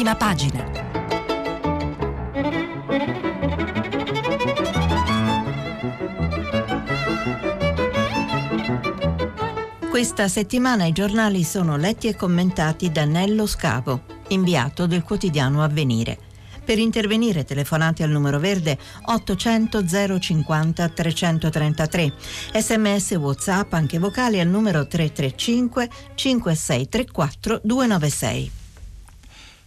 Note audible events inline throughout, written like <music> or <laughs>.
prima pagina. Questa settimana i giornali sono letti e commentati da Nello Scavo, inviato del quotidiano Avvenire. Per intervenire telefonate al numero verde 800 050 333. Sms WhatsApp anche vocali al numero 335 5634 296.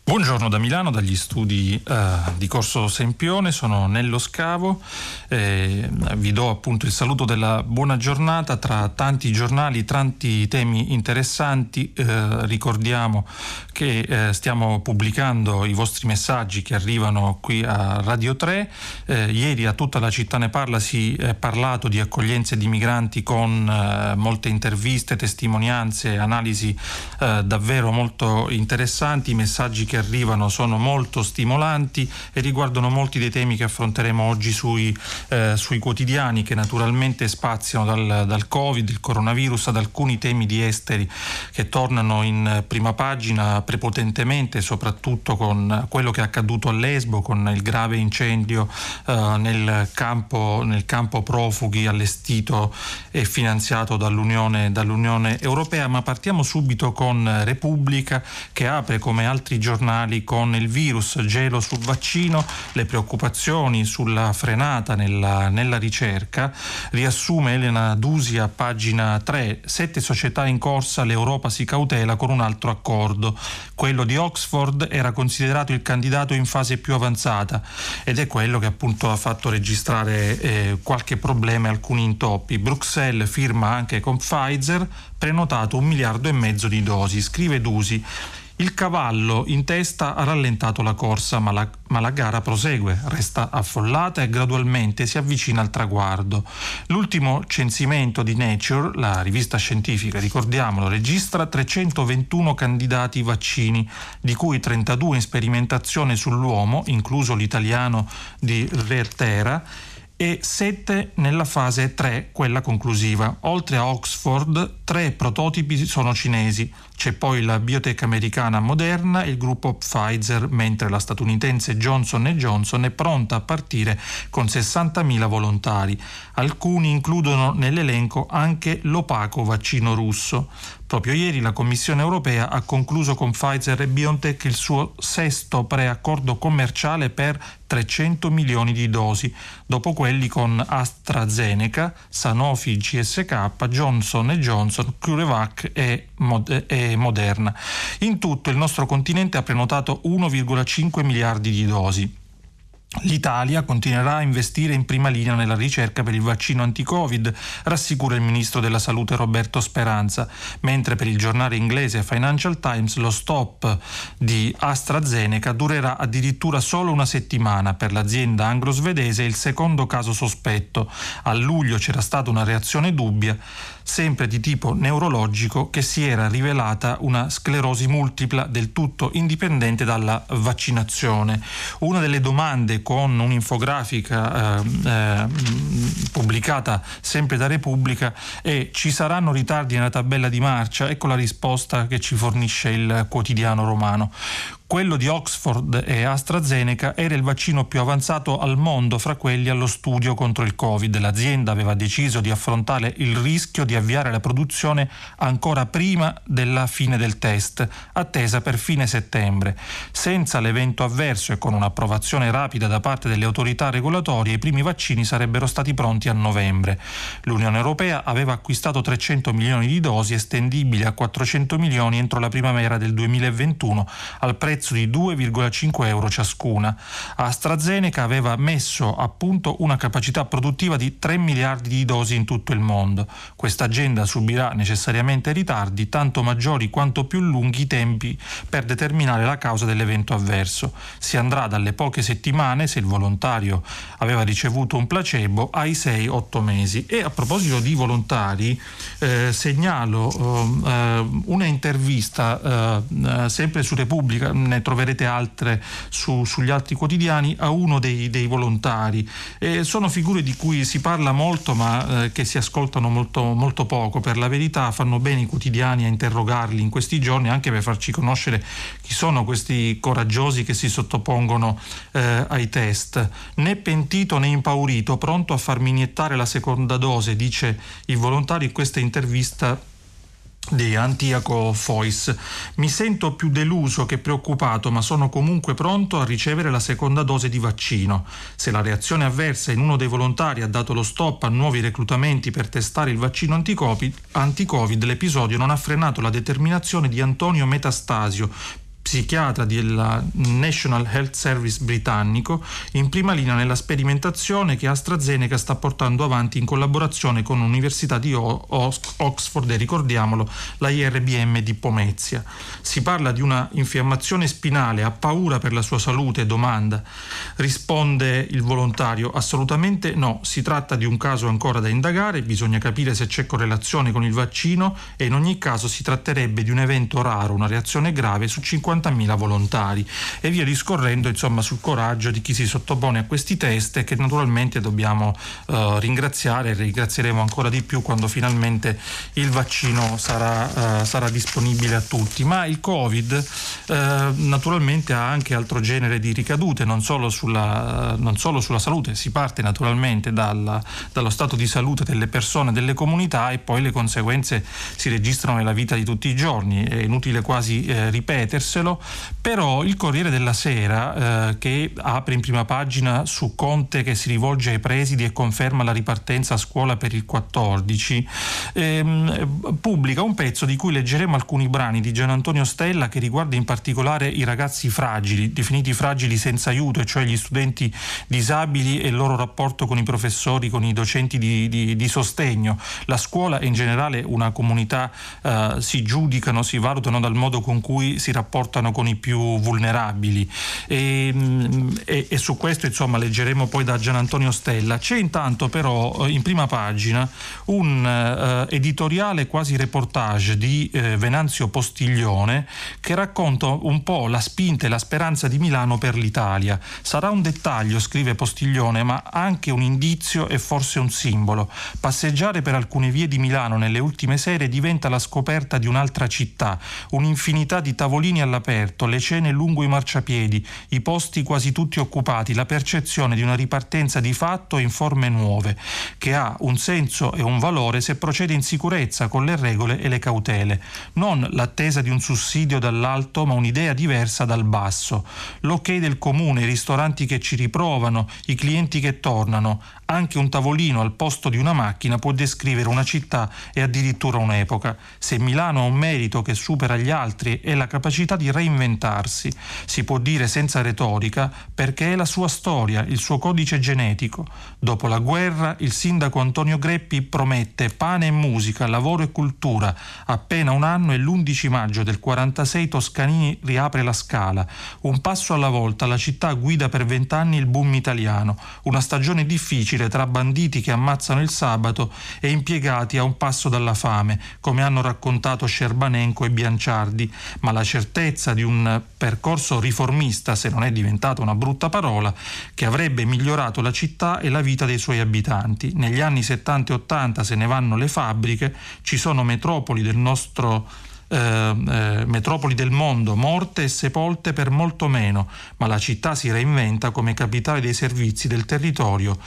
Buongiorno da Milano, dagli studi eh, di Corso Sempione, sono Nello Scavo, eh, vi do appunto il saluto della buona giornata. Tra tanti giornali, tanti temi interessanti, eh, ricordiamo che eh, stiamo pubblicando i vostri messaggi che arrivano qui a Radio 3, eh, ieri a tutta la città ne parla si è parlato di accoglienze di migranti con eh, molte interviste, testimonianze, analisi davvero molto interessanti, messaggi che che arrivano sono molto stimolanti e riguardano molti dei temi che affronteremo oggi sui, eh, sui quotidiani che naturalmente spaziano dal, dal, Covid, il coronavirus ad alcuni temi di esteri che tornano in prima pagina prepotentemente, soprattutto con quello che è accaduto a Lesbo, con il grave incendio eh, nel, campo, nel campo profughi allestito e finanziato dall'Unione, dall'Unione Europea. Ma partiamo subito con Repubblica che apre come altri giornali giornali con il virus, gelo sul vaccino, le preoccupazioni sulla frenata nella, nella ricerca. Riassume Elena Dusi a pagina 3, sette società in corsa, l'Europa si cautela con un altro accordo. Quello di Oxford era considerato il candidato in fase più avanzata ed è quello che appunto ha fatto registrare eh, qualche problema e alcuni intoppi. Bruxelles firma anche con Pfizer, prenotato un miliardo e mezzo di dosi. Scrive Dusi. Il cavallo in testa ha rallentato la corsa, ma la, ma la, gara prosegue, resta affollata e gradualmente si avvicina al traguardo. L'ultimo censimento di Nature, la rivista scientifica, ricordiamolo, registra 321 candidati vaccini, di cui 32 in sperimentazione sull'uomo, incluso l'italiano di Vertera, e 7 nella fase 3, quella conclusiva. Oltre a Oxford, tre prototipi sono cinesi. C'è poi la biotech americana Moderna e il gruppo Pfizer, mentre la statunitense Johnson Johnson è pronta a partire con 60.000 volontari. Alcuni includono nell'elenco anche l'opaco vaccino russo. Proprio ieri la Commissione europea ha concluso con Pfizer e BioNTech il suo sesto preaccordo commerciale per 300 milioni di dosi, dopo quelli con AstraZeneca, Sanofi GSK, Johnson Johnson, CureVac e, Mod- e Moderna. In tutto il nostro continente ha prenotato 1,5 miliardi di dosi. L'Italia continuerà a investire in prima linea nella ricerca per il vaccino anti-Covid, rassicura il ministro della Salute Roberto Speranza, mentre per il giornale inglese Financial Times lo stop di AstraZeneca durerà addirittura solo una settimana. Per l'azienda anglo-svedese il secondo caso sospetto. A luglio c'era stata una reazione dubbia, sempre di tipo neurologico, che si era rivelata una sclerosi multipla del tutto indipendente dalla vaccinazione. Una delle domande con un'infografica eh, eh, pubblicata sempre da Repubblica è ci saranno ritardi nella tabella di marcia? Ecco la risposta che ci fornisce il quotidiano romano. Quello di Oxford e AstraZeneca era il vaccino più avanzato al mondo fra quelli allo studio contro il Covid. L'azienda aveva deciso di affrontare il rischio di avviare la produzione ancora prima della fine del test, attesa per fine settembre. Senza l'evento avverso e con un'approvazione rapida da parte delle autorità regolatorie, i primi vaccini sarebbero stati pronti a novembre. L'Unione Europea aveva acquistato 300 milioni di dosi estendibili a 400 milioni entro la primavera del 2021 al prezzo prezzo di 2,5 euro ciascuna. AstraZeneca aveva messo a punto una capacità produttiva di 3 miliardi di dosi in tutto il mondo. Questa agenda subirà necessariamente ritardi, tanto maggiori quanto più lunghi i tempi per determinare la causa dell'evento avverso. Si andrà dalle poche settimane, se il volontario aveva ricevuto un placebo, ai 6-8 mesi. E a proposito di volontari, eh, segnalo eh, una intervista eh, sempre su Repubblica ne troverete altre su, sugli altri quotidiani, a uno dei, dei volontari. E sono figure di cui si parla molto ma eh, che si ascoltano molto, molto poco. Per la verità fanno bene i quotidiani a interrogarli in questi giorni anche per farci conoscere chi sono questi coraggiosi che si sottopongono eh, ai test. Né pentito né impaurito, pronto a farmi iniettare la seconda dose, dice il volontario in questa intervista di Antiaco Fois. Mi sento più deluso che preoccupato, ma sono comunque pronto a ricevere la seconda dose di vaccino. Se la reazione avversa in uno dei volontari ha dato lo stop a nuovi reclutamenti per testare il vaccino anticovid, l'episodio non ha frenato la determinazione di Antonio Metastasio, psichiatra della National Health Service britannico, in prima linea nella sperimentazione che AstraZeneca sta portando avanti in collaborazione con l'Università di Oxford e ricordiamolo la IRBM di Pomezia. Si parla di una infiammazione spinale, ha paura per la sua salute? Domanda. Risponde il volontario, assolutamente no, si tratta di un caso ancora da indagare, bisogna capire se c'è correlazione con il vaccino e in ogni caso si tratterebbe di un evento raro, una reazione grave su 50 50.000 volontari e via discorrendo insomma sul coraggio di chi si sottopone a questi test che naturalmente dobbiamo uh, ringraziare e ringrazieremo ancora di più quando finalmente il vaccino sarà, uh, sarà disponibile a tutti. Ma il Covid uh, naturalmente ha anche altro genere di ricadute, non solo sulla, non solo sulla salute, si parte naturalmente dalla, dallo stato di salute delle persone, delle comunità e poi le conseguenze si registrano nella vita di tutti i giorni, è inutile quasi eh, ripeterselo dircelo, però il Corriere della Sera, eh, che apre in prima pagina su Conte che si rivolge ai presidi e conferma la ripartenza a scuola per il 14, ehm, pubblica un pezzo di cui leggeremo alcuni brani di Gian Antonio Stella che riguarda in particolare i ragazzi fragili, definiti fragili senza aiuto, cioè gli studenti disabili e il loro rapporto con i professori, con i docenti di, di, di sostegno. La scuola e in generale una comunità eh, si giudicano, si valutano dal modo con cui si rapportano rapportano con i più vulnerabili e, mm, e, e su questo insomma leggeremo poi da Gian Antonio Stella. C'è intanto però eh, in prima pagina un uh, editoriale quasi reportage di uh, Venanzio Postiglione che racconta un po' la spinta e la speranza di Milano per l'Italia. Sarà un dettaglio, scrive Postiglione, ma anche un indizio e forse un simbolo. Passeggiare per alcune vie di Milano nelle ultime sere diventa la scoperta di un'altra città, un'infinità di tavolini alla all'aperto, le cene lungo i marciapiedi, i posti quasi tutti occupati, la percezione di una ripartenza di fatto in forme nuove, che ha un senso e un valore se procede in sicurezza con le regole e le cautele, non l'attesa di un sussidio dall'alto ma un'idea diversa dal basso, l'ok del comune, i ristoranti che ci riprovano, i clienti che tornano, anche un tavolino al posto di una macchina può descrivere una città e addirittura un'epoca. Se Milano ha un merito che supera gli altri è la capacità di reinventarsi, si può dire senza retorica, perché è la sua storia, il suo codice genetico. Dopo la guerra il sindaco Antonio Greppi promette pane e musica, lavoro e cultura. Appena un anno e l'11 maggio del 46 Toscanini riapre la scala. Un passo alla volta la città guida per vent'anni il boom italiano. Una stagione difficile tra banditi che ammazzano il sabato e impiegati a un passo dalla fame, come hanno raccontato Scerbanenco e Bianciardi, ma la certezza certezza di un percorso riformista, se non è diventata una brutta parola, che avrebbe migliorato la città e la vita dei suoi abitanti. Negli anni 70 e 80 se ne vanno le fabbriche, ci sono metropoli del nostro eh, eh, metropoli del mondo morte e sepolte per molto meno, ma la città si reinventa come capitale dei servizi del territorio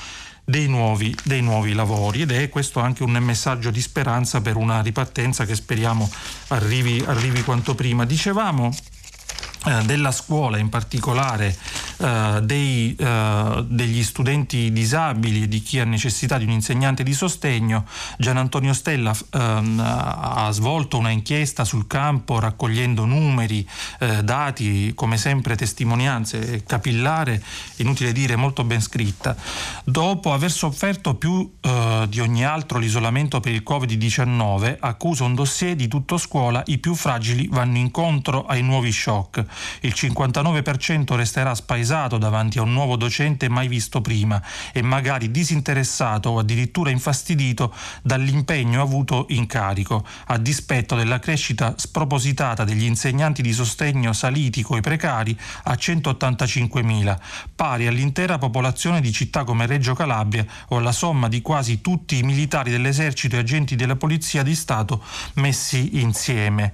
dei nuovi, dei nuovi, lavori ed è questo anche un messaggio di speranza per una ripartenza che speriamo arrivi, arrivi quanto prima. Dicevamo della scuola, in particolare eh, dei, eh, degli studenti disabili e di chi ha necessità di un insegnante di sostegno, Gian Antonio Stella ehm, ha svolto una inchiesta sul campo raccogliendo numeri, eh, dati, come sempre testimonianze capillare, inutile dire molto ben scritta. Dopo aver sofferto più eh, di ogni altro l'isolamento per il Covid-19, accusa un dossier di tutto scuola i più fragili vanno incontro ai nuovi shock il 59% resterà spaesato davanti a un nuovo docente mai visto prima e magari disinteressato o addirittura infastidito dall'impegno avuto in carico, a dispetto della crescita spropositata degli insegnanti di sostegno saliti coi precari a 185.000, pari all'intera popolazione di città come Reggio Calabria o alla somma di quasi tutti i militari dell'esercito e agenti della polizia di Stato messi insieme.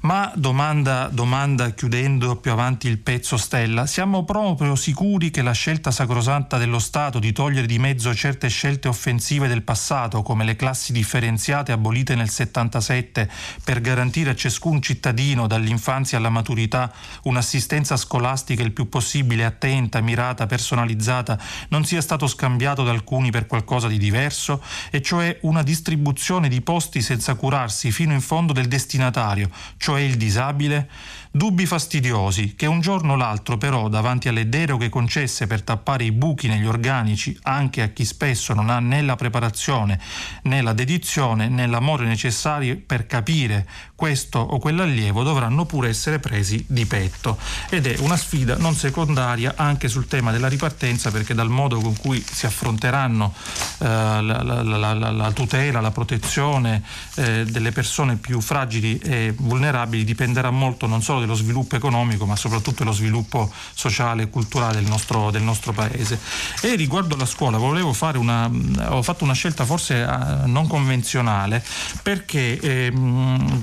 Ma domanda, domanda chiudendo più avanti il pezzo Stella, siamo proprio sicuri che la scelta sacrosanta dello Stato di togliere di mezzo certe scelte offensive del passato, come le classi differenziate abolite nel 77, per garantire a ciascun cittadino dall'infanzia alla maturità un'assistenza scolastica il più possibile attenta, mirata, personalizzata, non sia stato scambiato da alcuni per qualcosa di diverso, e cioè una distribuzione di posti senza curarsi fino in fondo del destinatario, cioè il disabile? Dubbi fastidiosi che un giorno o l'altro però davanti alle deroghe concesse per tappare i buchi negli organici anche a chi spesso non ha né la preparazione né la dedizione né l'amore necessari per capire questo o quell'allievo dovranno pure essere presi di petto ed è una sfida non secondaria anche sul tema della ripartenza perché dal modo con cui si affronteranno eh, la, la, la, la, tutela, la protezione eh, delle persone più fragili e vulnerabili dipenderà molto non solo dello sviluppo economico ma soprattutto dello sviluppo sociale e culturale del nostro, del nostro paese. E riguardo alla scuola volevo fare una, ho fatto una scelta forse eh, non convenzionale perché eh,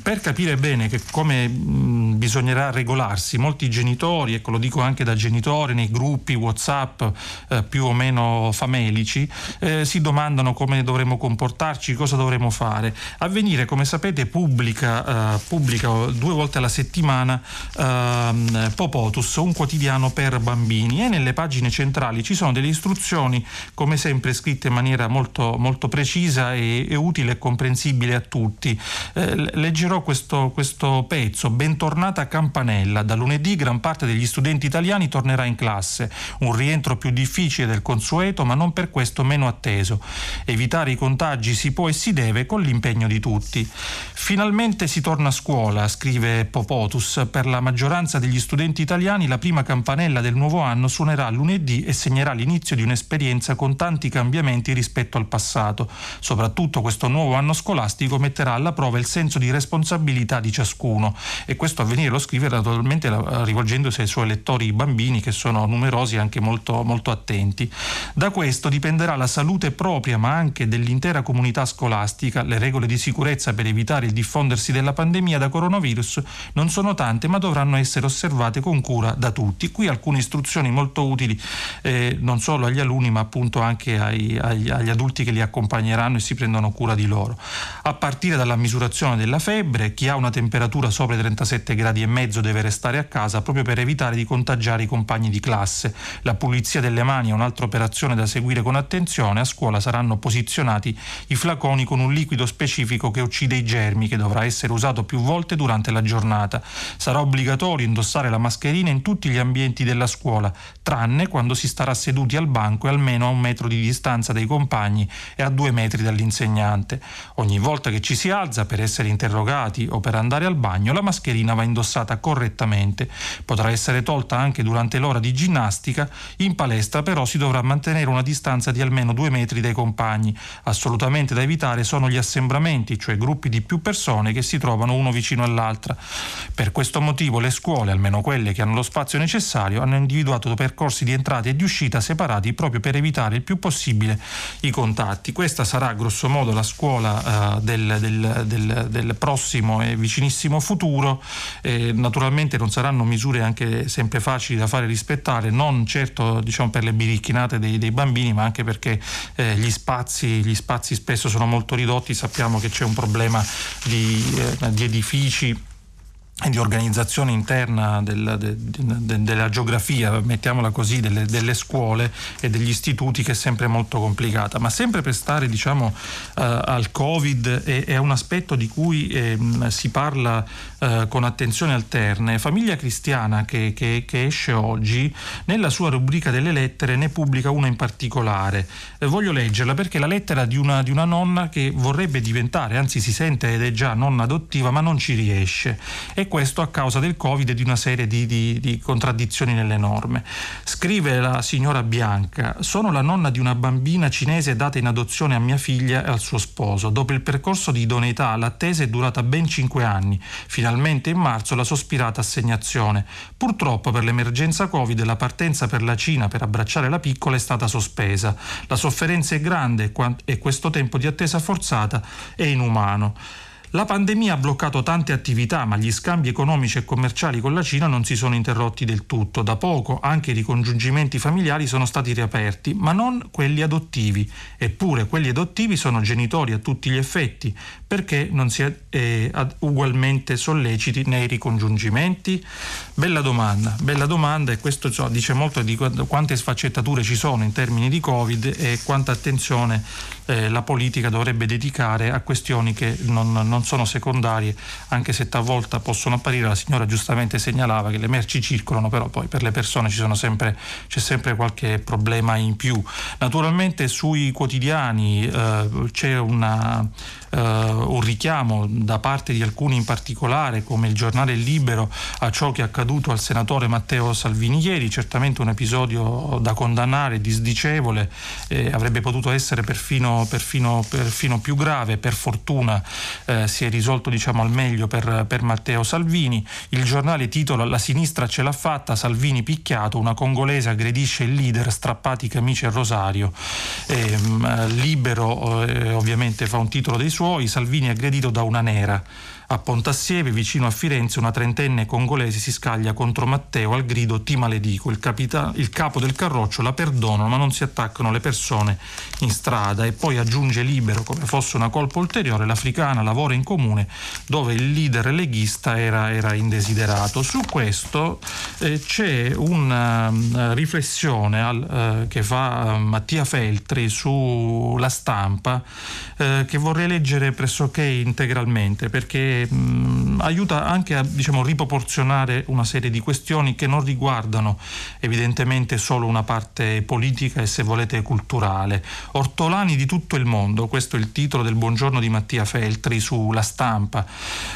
per capire bene che come mh, bisognerà regolarsi, molti genitori, ecco lo dico anche da genitore, nei gruppi Whatsapp eh, più o meno famelici, eh, si domandano come dovremmo comportarci, cosa dovremmo fare. Avvenire, come sapete, pubblica, eh, pubblica due volte alla settimana ehm, Popotus, un quotidiano per bambini e nelle pagine centrali ci sono delle istruzioni, come sempre scritte in maniera molto, molto precisa e, e utile e comprensibile a tutti. Eh, leggerò questo questo, questo pezzo, Bentornata Campanella, da lunedì gran parte degli studenti italiani tornerà in classe, un rientro più difficile del consueto ma non per questo meno atteso. Evitare i contagi si può e si deve con l'impegno di tutti. Finalmente si torna a scuola, scrive Popotus, per la maggioranza degli studenti italiani la prima campanella del nuovo anno suonerà lunedì e segnerà l'inizio di un'esperienza con tanti cambiamenti rispetto al passato. Soprattutto questo nuovo anno scolastico metterà alla prova il senso di responsabilità responsabilità di ciascuno e questo avvenire lo scrive naturalmente rivolgendosi ai suoi lettori bambini che sono numerosi e anche molto, molto attenti. Da questo dipenderà la salute propria ma anche dell'intera comunità scolastica, le regole di sicurezza per evitare il diffondersi della pandemia da coronavirus non sono tante ma dovranno essere osservate con cura da tutti. Qui alcune istruzioni molto utili eh, non solo agli alunni ma appunto anche ai, agli, agli adulti che li accompagneranno e si prendono cura di loro. A partire dalla misurazione della febbre, chi ha una temperatura sopra i 37 gradi e mezzo deve restare a casa proprio per evitare di contagiare i compagni di classe. La pulizia delle mani è un'altra operazione da seguire con attenzione. A scuola saranno posizionati i flaconi con un liquido specifico che uccide i germi che dovrà essere usato più volte durante la giornata. Sarà obbligatorio indossare la mascherina in tutti gli ambienti della scuola, tranne quando si starà seduti al banco e almeno a un metro di distanza dai compagni e a due metri dall'insegnante. Ogni volta che ci si alza per essere interrogati o per andare al bagno, la mascherina va indossata correttamente. Potrà essere tolta anche durante l'ora di ginnastica. In palestra però si dovrà mantenere una distanza di almeno due metri dai compagni. Assolutamente da evitare sono gli assembramenti, cioè gruppi di più persone che si trovano uno vicino all'altra. Per questo motivo le scuole, almeno quelle che hanno lo spazio necessario, hanno individuato percorsi di entrata e di uscita separati proprio per evitare il più possibile i contatti. Questa sarà grosso modo la scuola uh, del, del, del, del prossimo e vicinissimo futuro. Eh, naturalmente non saranno misure anche sempre facili da fare rispettare, non certo diciamo, per le biricchinate dei, dei bambini, ma anche perché eh, gli, spazi, gli, spazi, spesso sono molto ridotti, sappiamo che c'è un problema di, eh, di edifici di organizzazione interna del, de, de, della geografia, mettiamola così, delle, delle, scuole e degli istituti che è sempre molto complicata, ma sempre per stare diciamo, uh, al Covid è, è, un aspetto di cui eh, si parla uh, con attenzione alterne. Famiglia Cristiana che, che, che, esce oggi, nella sua rubrica delle lettere ne pubblica una in particolare. Eh, voglio leggerla perché è la lettera di una, di una nonna che vorrebbe diventare, anzi si sente ed è già nonna adottiva, ma non ci riesce. E questo a causa del Covid e di una serie di, di, di contraddizioni nelle norme. Scrive la signora Bianca, sono la nonna di una bambina cinese data in adozione a mia figlia e al suo sposo. Dopo il percorso di idoneità l'attesa è durata ben cinque anni. Finalmente in marzo la sospirata assegnazione. Purtroppo per l'emergenza Covid la partenza per la Cina per abbracciare la piccola è stata sospesa. La sofferenza è grande e questo tempo di attesa forzata è inumano. La pandemia ha bloccato tante attività, ma gli scambi economici e commerciali con la Cina non si sono interrotti del tutto. Da poco anche i ricongiungimenti familiari sono stati riaperti, ma non quelli adottivi. Eppure quelli adottivi sono genitori a tutti gli effetti. Perché non si è eh, ugualmente solleciti nei ricongiungimenti? Bella domanda, bella domanda e questo cioè, dice molto di quante sfaccettature ci sono in termini di Covid e quanta attenzione eh, la politica dovrebbe dedicare a questioni che non, non sono secondarie, anche se talvolta possono apparire. La signora giustamente segnalava che le merci circolano, però poi per le persone sempre, c'è sempre qualche problema in più. Naturalmente sui quotidiani eh, c'è una uh, un richiamo da parte di alcuni in particolare, come il giornale Libero, a ciò che è accaduto al senatore Matteo Salvini ieri, certamente un episodio da condannare, disdicevole, eh, avrebbe potuto essere perfino, perfino, perfino, più grave, per fortuna eh, si è risolto diciamo, al meglio per, per Matteo Salvini. Il giornale titola La sinistra ce l'ha fatta, Salvini picchiato, una congolese aggredisce il leader, strappati camici e rosario. Eh, libero eh, ovviamente fa un titolo dei suoi suoi, Salvini aggredito da una nera. A Pontassieve, vicino a Firenze, una trentenne congolese si scaglia contro Matteo al grido ti maledico. Il, capita- il capo del carroccio la perdona ma non si attaccano le persone in strada e poi aggiunge libero come fosse una colpa ulteriore l'africana lavora in comune dove il leader leghista era, era indesiderato. Su questo eh, c'è una uh, riflessione al, uh, che fa uh, Mattia Feltri sulla stampa eh, che vorrei leggere pressoché integralmente perché mh, aiuta anche a diciamo, riproporzionare una serie di questioni che non riguardano evidentemente solo una parte politica e se volete culturale. Ortolani di tutto il mondo, questo è il titolo del buongiorno di Mattia Feltri sulla stampa.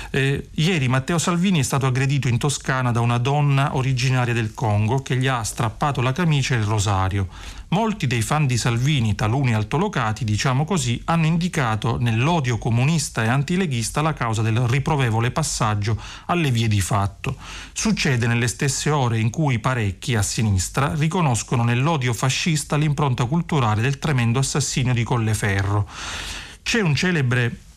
Eh, ieri Matteo Salvini è stato aggredito in Toscana da una donna originaria del Congo che gli ha strappato la camicia e il rosario. Molti dei fan di Salvini, taluni altolocati, diciamo così, hanno indicato nell'odio comunista e antileghista la causa del riprovevole passaggio alle vie di fatto. Succede nelle stesse ore in cui parecchi a sinistra riconoscono nell'odio fascista l'impronta culturale del tremendo assassinio di Colleferro. C'è un celebre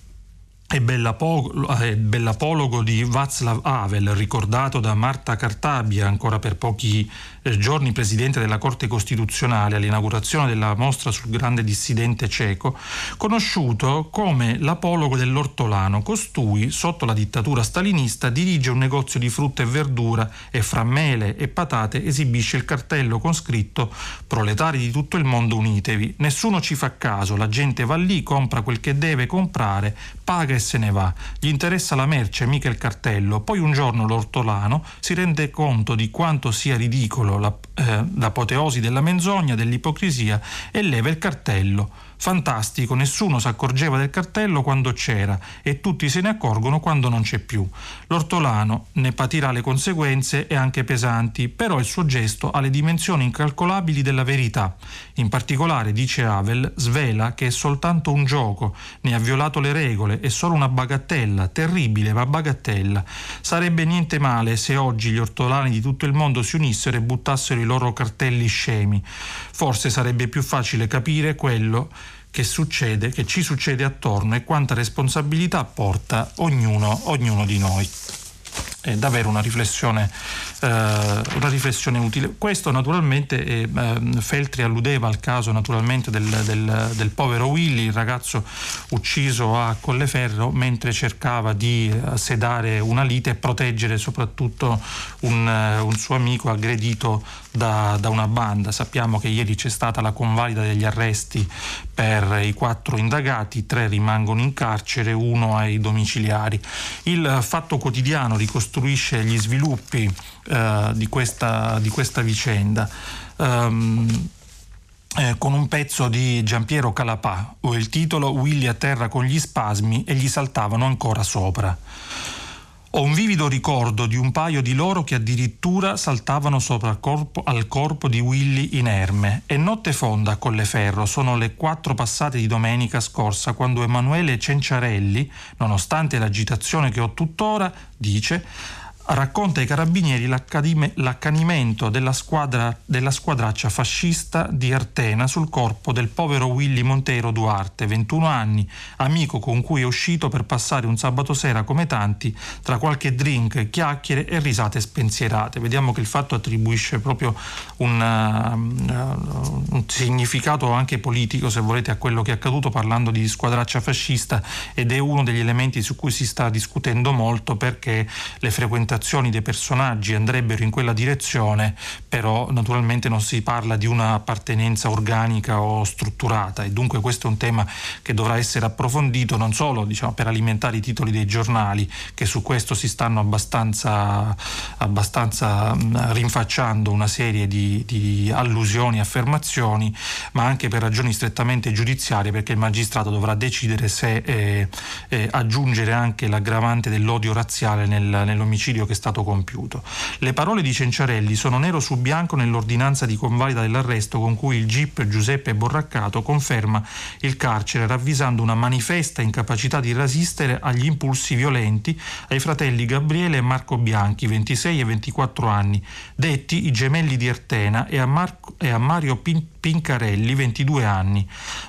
e bell'apologo di Václav Havel, ricordato da Marta Cartabia ancora per pochi eh, giorni presidente della Corte Costituzionale all'inaugurazione della mostra sul grande dissidente ceco, conosciuto come l'apologo dell'ortolano. Costui, sotto la dittatura stalinista, dirige un negozio di frutta e verdura e fra mele e patate esibisce il cartello con scritto Proletari di tutto il mondo unitevi. Nessuno ci fa caso, la gente va lì, compra quel che deve comprare, paga e se ne va. Gli interessa la merce, mica il cartello. Poi un giorno l'ortolano si rende conto di quanto sia ridicolo la, eh, l'apoteosi della menzogna, dell'ipocrisia e leva il cartello Fantastico, nessuno si accorgeva del cartello quando c'era e tutti se ne accorgono quando non c'è più. L'ortolano ne patirà le conseguenze e anche pesanti, però il suo gesto ha le dimensioni incalcolabili della verità. In particolare, dice Havel, svela che è soltanto un gioco, ne ha violato le regole, è solo una bagattella, terribile ma bagattella. Sarebbe niente male se oggi gli ortolani di tutto il mondo si unissero e buttassero i loro cartelli scemi. Forse sarebbe più facile capire quello che succede, che ci succede attorno e quanta responsabilità porta ognuno, ognuno di noi. È davvero una riflessione eh, una riflessione utile. Questo naturalmente, eh, Feltri alludeva al caso naturalmente del, del, del, povero Willy, il ragazzo ucciso a Colleferro mentre cercava di eh, sedare una lite e proteggere soprattutto un, eh, un suo amico aggredito da, da, una banda. Sappiamo che ieri c'è stata la convalida degli arresti per i quattro indagati, tre rimangono in carcere, uno ai domiciliari. Il Fatto Quotidiano ricostruisce gli sviluppi eh, di, questa, di, questa, vicenda. Um, eh, con un pezzo di Giampiero Calapà, il titolo Willy a terra con gli spasmi e gli saltavano ancora sopra. Ho un vivido ricordo di un paio di loro che addirittura saltavano sopra al corpo, al corpo di Willy inerme. E notte fonda a Colleferro sono le quattro passate di domenica scorsa quando Emanuele Cenciarelli, nonostante l'agitazione che ho tuttora, dice racconta ai carabinieri l'accanimento della, squadra, della squadraccia fascista di Artena sul corpo del povero Willy Montero Duarte, 21 anni, amico con cui è uscito per passare un sabato sera come tanti, tra qualche drink, chiacchiere e risate spensierate. Vediamo che il fatto attribuisce proprio un, uh, un significato anche politico, se volete, a quello che è accaduto parlando di squadraccia fascista ed è uno degli elementi su cui si sta discutendo molto perché le frequentazioni interpretazioni dei personaggi andrebbero in quella direzione, però naturalmente non si parla di un'appartenenza organica o strutturata e dunque questo è un tema che dovrà essere approfondito non solo diciamo, per alimentare i titoli dei giornali che su questo si stanno abbastanza, abbastanza rinfacciando una serie di, di allusioni affermazioni, ma anche per ragioni strettamente giudiziarie perché il magistrato dovrà decidere se eh, eh, aggiungere anche l'aggravante dell'odio razziale nel, nell'omicidio che è stato compiuto. Le parole di Cenciarelli sono nero su bianco nell'ordinanza di convalida dell'arresto con cui il GIP Giuseppe Borraccato conferma il carcere ravvisando una manifesta incapacità di resistere agli impulsi violenti ai fratelli Gabriele e Marco Bianchi, 26 e 24 anni, detti i gemelli di Ertena, e a, Marco, e a Mario Pinto Pincarelli, 22 anni.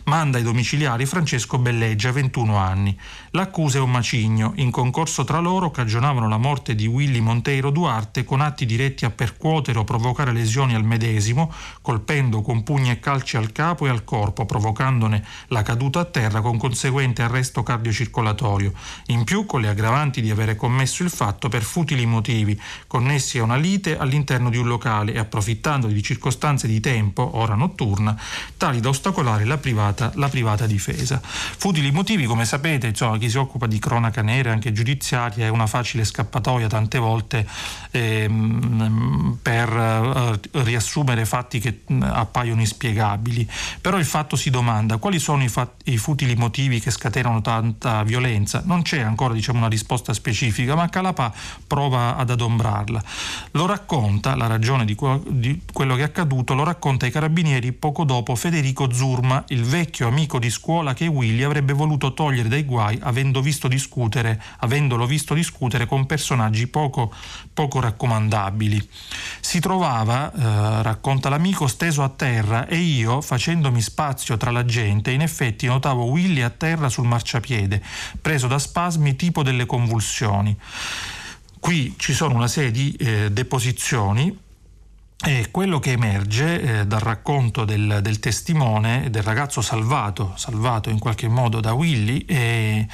Manda ai domiciliari Francesco Belleggia, 21 anni. L'accusa è un macigno. In concorso tra loro cagionavano la morte di Willy Monteiro Duarte con atti diretti a percuotere o provocare lesioni al medesimo, colpendo con pugni e calci al capo e al corpo, provocandone la caduta a terra con conseguente arresto cardiocircolatorio. In più con le aggravanti di avere commesso il fatto per futili motivi, connessi a una lite all'interno di un locale e approfittando di circostanze di tempo, ora notturno, notturna, tali da ostacolare la privata, la privata difesa. Futili motivi, come sapete, insomma, chi si occupa di cronaca nera, anche giudiziaria, è una facile scappatoia tante volte ehm, per eh, riassumere fatti che mh, appaiono inspiegabili. Però il fatto si domanda quali sono i, fat- i futili motivi che scatenano tanta violenza. Non c'è ancora diciamo, una risposta specifica, ma Calapà prova ad adombrarla. Lo racconta, la ragione di, que- di quello che è accaduto, lo racconta ai carabinieri poco dopo Federico Zurma, il vecchio amico di scuola che Willy avrebbe voluto togliere dai guai avendo visto avendolo visto discutere con personaggi poco, poco raccomandabili. Si trovava, eh, racconta l'amico, steso a terra e io, facendomi spazio tra la gente, in effetti notavo Willy a terra sul marciapiede, preso da spasmi tipo delle convulsioni. Qui ci sono una serie di eh, deposizioni e quello che emerge eh, dal racconto del, del, testimone, del ragazzo salvato, salvato in qualche modo da Willy, è,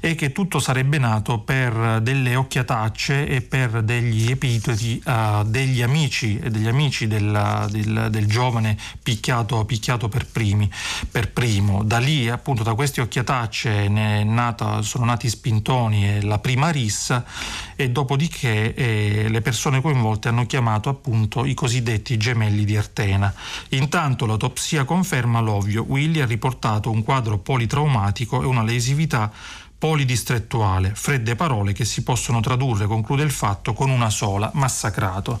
è, che tutto sarebbe nato per delle occhiatacce e per degli epiteti uh, degli amici degli amici del, del, del giovane picchiato, picchiato per, primi, per, primo. Da lì, appunto, da queste occhiatacce nata, sono nati spintoni e la prima rissa e dopodiché eh, le persone coinvolte hanno chiamato appunto i cosiddetti cosiddetti gemelli di Artena. Intanto l'autopsia conferma l'ovvio, Willy ha riportato un quadro politraumatico e una lesività polidistrettuale, fredde parole che si possono tradurre, conclude il fatto, con una sola, massacrato.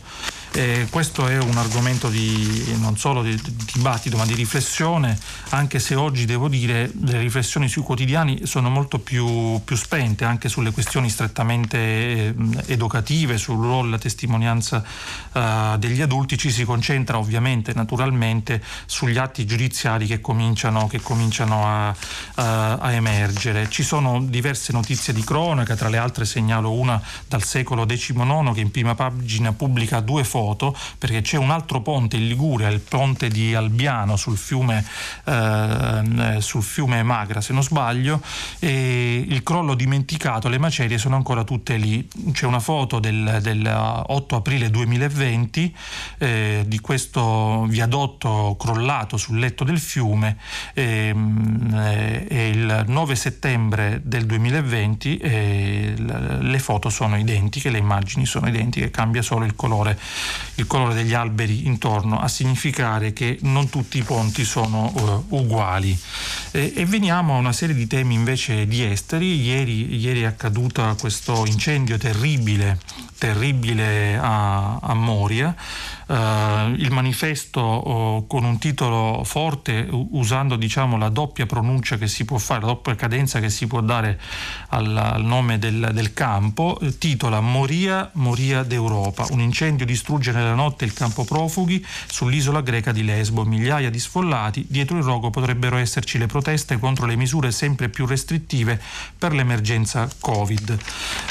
Eh, questo è un argomento di, non solo di, di, dibattito ma di riflessione, anche se oggi devo dire le riflessioni sui quotidiani sono molto più, più spente anche sulle questioni strettamente eh, educative, sul ruolo e la testimonianza eh, degli adulti, ci si concentra ovviamente, naturalmente, sugli atti giudiziari che cominciano, che cominciano a, a, a emergere. Ci sono diverse notizie di cronaca, tra le altre segnalo una dal secolo XIX che in prima pagina pubblica due foto perché c'è un altro ponte in Liguria, il ponte di Albiano sul fiume, eh, sul fiume Magra se non sbaglio, e il crollo dimenticato, le macerie sono ancora tutte lì. C'è una foto del, del 8 aprile 2020 eh, di questo viadotto crollato sul letto del fiume ehm, eh, e il 9 settembre del 2020 eh, le foto sono identiche, le immagini sono identiche, cambia solo il colore il colore degli alberi intorno a significare che non tutti i ponti sono uh, uguali. E, e, veniamo a una serie di temi invece di esteri. Ieri, ieri è accaduto questo incendio terribile, terribile a, a Moria. Uh, il manifesto uh, con un titolo forte usando diciamo, la doppia pronuncia che si può fare, la doppia cadenza che si può dare al, al nome del, del campo, eh, titola Moria, Moria d'Europa. Un incendio distrugge nella notte il campo profughi sull'isola greca di Lesbo. Migliaia di sfollati. Dietro il rogo potrebbero esserci le proteste contro le misure sempre più restrittive per l'emergenza Covid.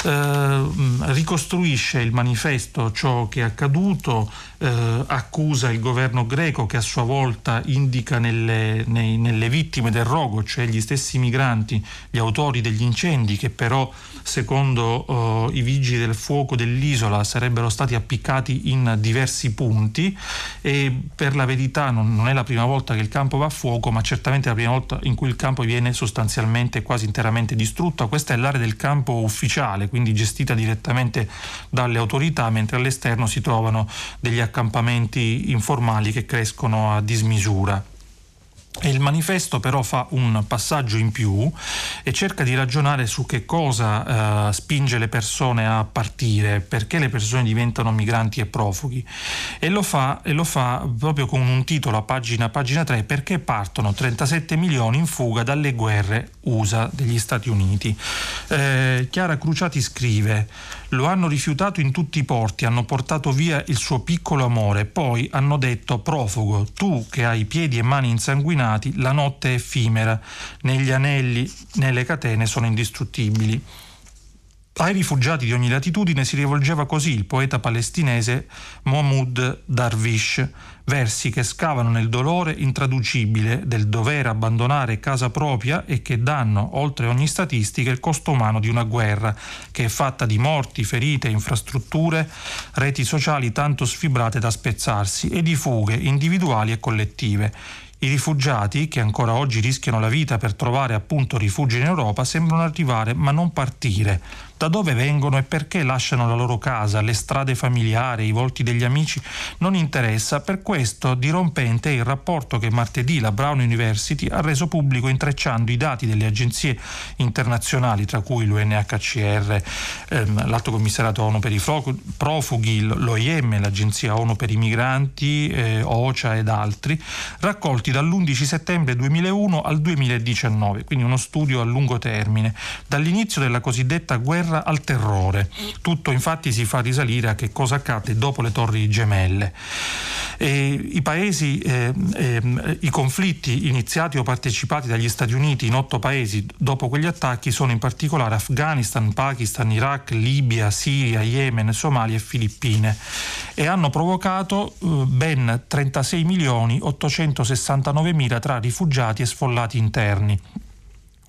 Uh, ricostruisce il manifesto ciò che è accaduto eh, accusa il governo greco che a sua volta indica nelle, nei, nelle vittime del rogo, cioè gli stessi migranti, gli autori degli incendi che però secondo eh, i vigili del fuoco dell'isola sarebbero stati appiccati in diversi punti e per la verità non, non è la prima volta che il campo va a fuoco ma certamente è la prima volta in cui il campo viene sostanzialmente quasi interamente distrutto. Questa è l'area del campo ufficiale, quindi gestita direttamente dalle autorità, mentre all'esterno si trovano degli accampamenti informali che crescono a dismisura. Il manifesto però fa un passaggio in più e cerca di ragionare su che cosa eh, spinge le persone a partire, perché le persone diventano migranti e profughi. E lo fa, e lo fa proprio con un titolo a pagina, pagina 3, perché partono 37 milioni in fuga dalle guerre USA degli Stati Uniti. Eh, Chiara Cruciati scrive, lo hanno rifiutato in tutti i porti, hanno portato via il suo piccolo amore, poi hanno detto profugo, tu che hai piedi e mani insanguinati, illuminati, la notte è effimera, negli anelli, nelle catene sono indistruttibili. Ai rifugiati di ogni latitudine si rivolgeva così il poeta palestinese Mahmoud Darwish, versi che scavano nel dolore intraducibile del dover abbandonare casa propria e che danno, oltre ogni statistica, il costo umano di una guerra che è fatta di morti, ferite, infrastrutture, reti sociali tanto sfibrate da spezzarsi e di fughe individuali e collettive. I rifugiati, che ancora oggi rischiano la vita per trovare appunto rifugio in Europa, sembrano arrivare ma non partire, da dove vengono e perché lasciano la loro casa, le strade familiari, i volti degli amici, non interessa. Per questo dirompente è il rapporto che martedì la Brown University ha reso pubblico intrecciando i dati delle agenzie internazionali, tra cui l'UNHCR, ehm, l'Alto Commissariato ONU per i profughi, l'OIM, l'Agenzia ONU per i migranti, eh, OCHA ed altri, raccolti dall'11 settembre 2001 al 2019, quindi uno studio a lungo termine. Dall'inizio della cosiddetta guerra guerra al terrore. Tutto infatti si fa risalire a che cosa accade dopo le torri gemelle. E I paesi, eh, eh, i conflitti iniziati o partecipati dagli Stati Uniti in otto paesi dopo quegli attacchi sono in particolare Afghanistan, Pakistan, Iraq, Libia, Siria, Yemen, Somalia e Filippine e hanno provocato eh, ben 36 milioni 869 mila tra rifugiati e sfollati interni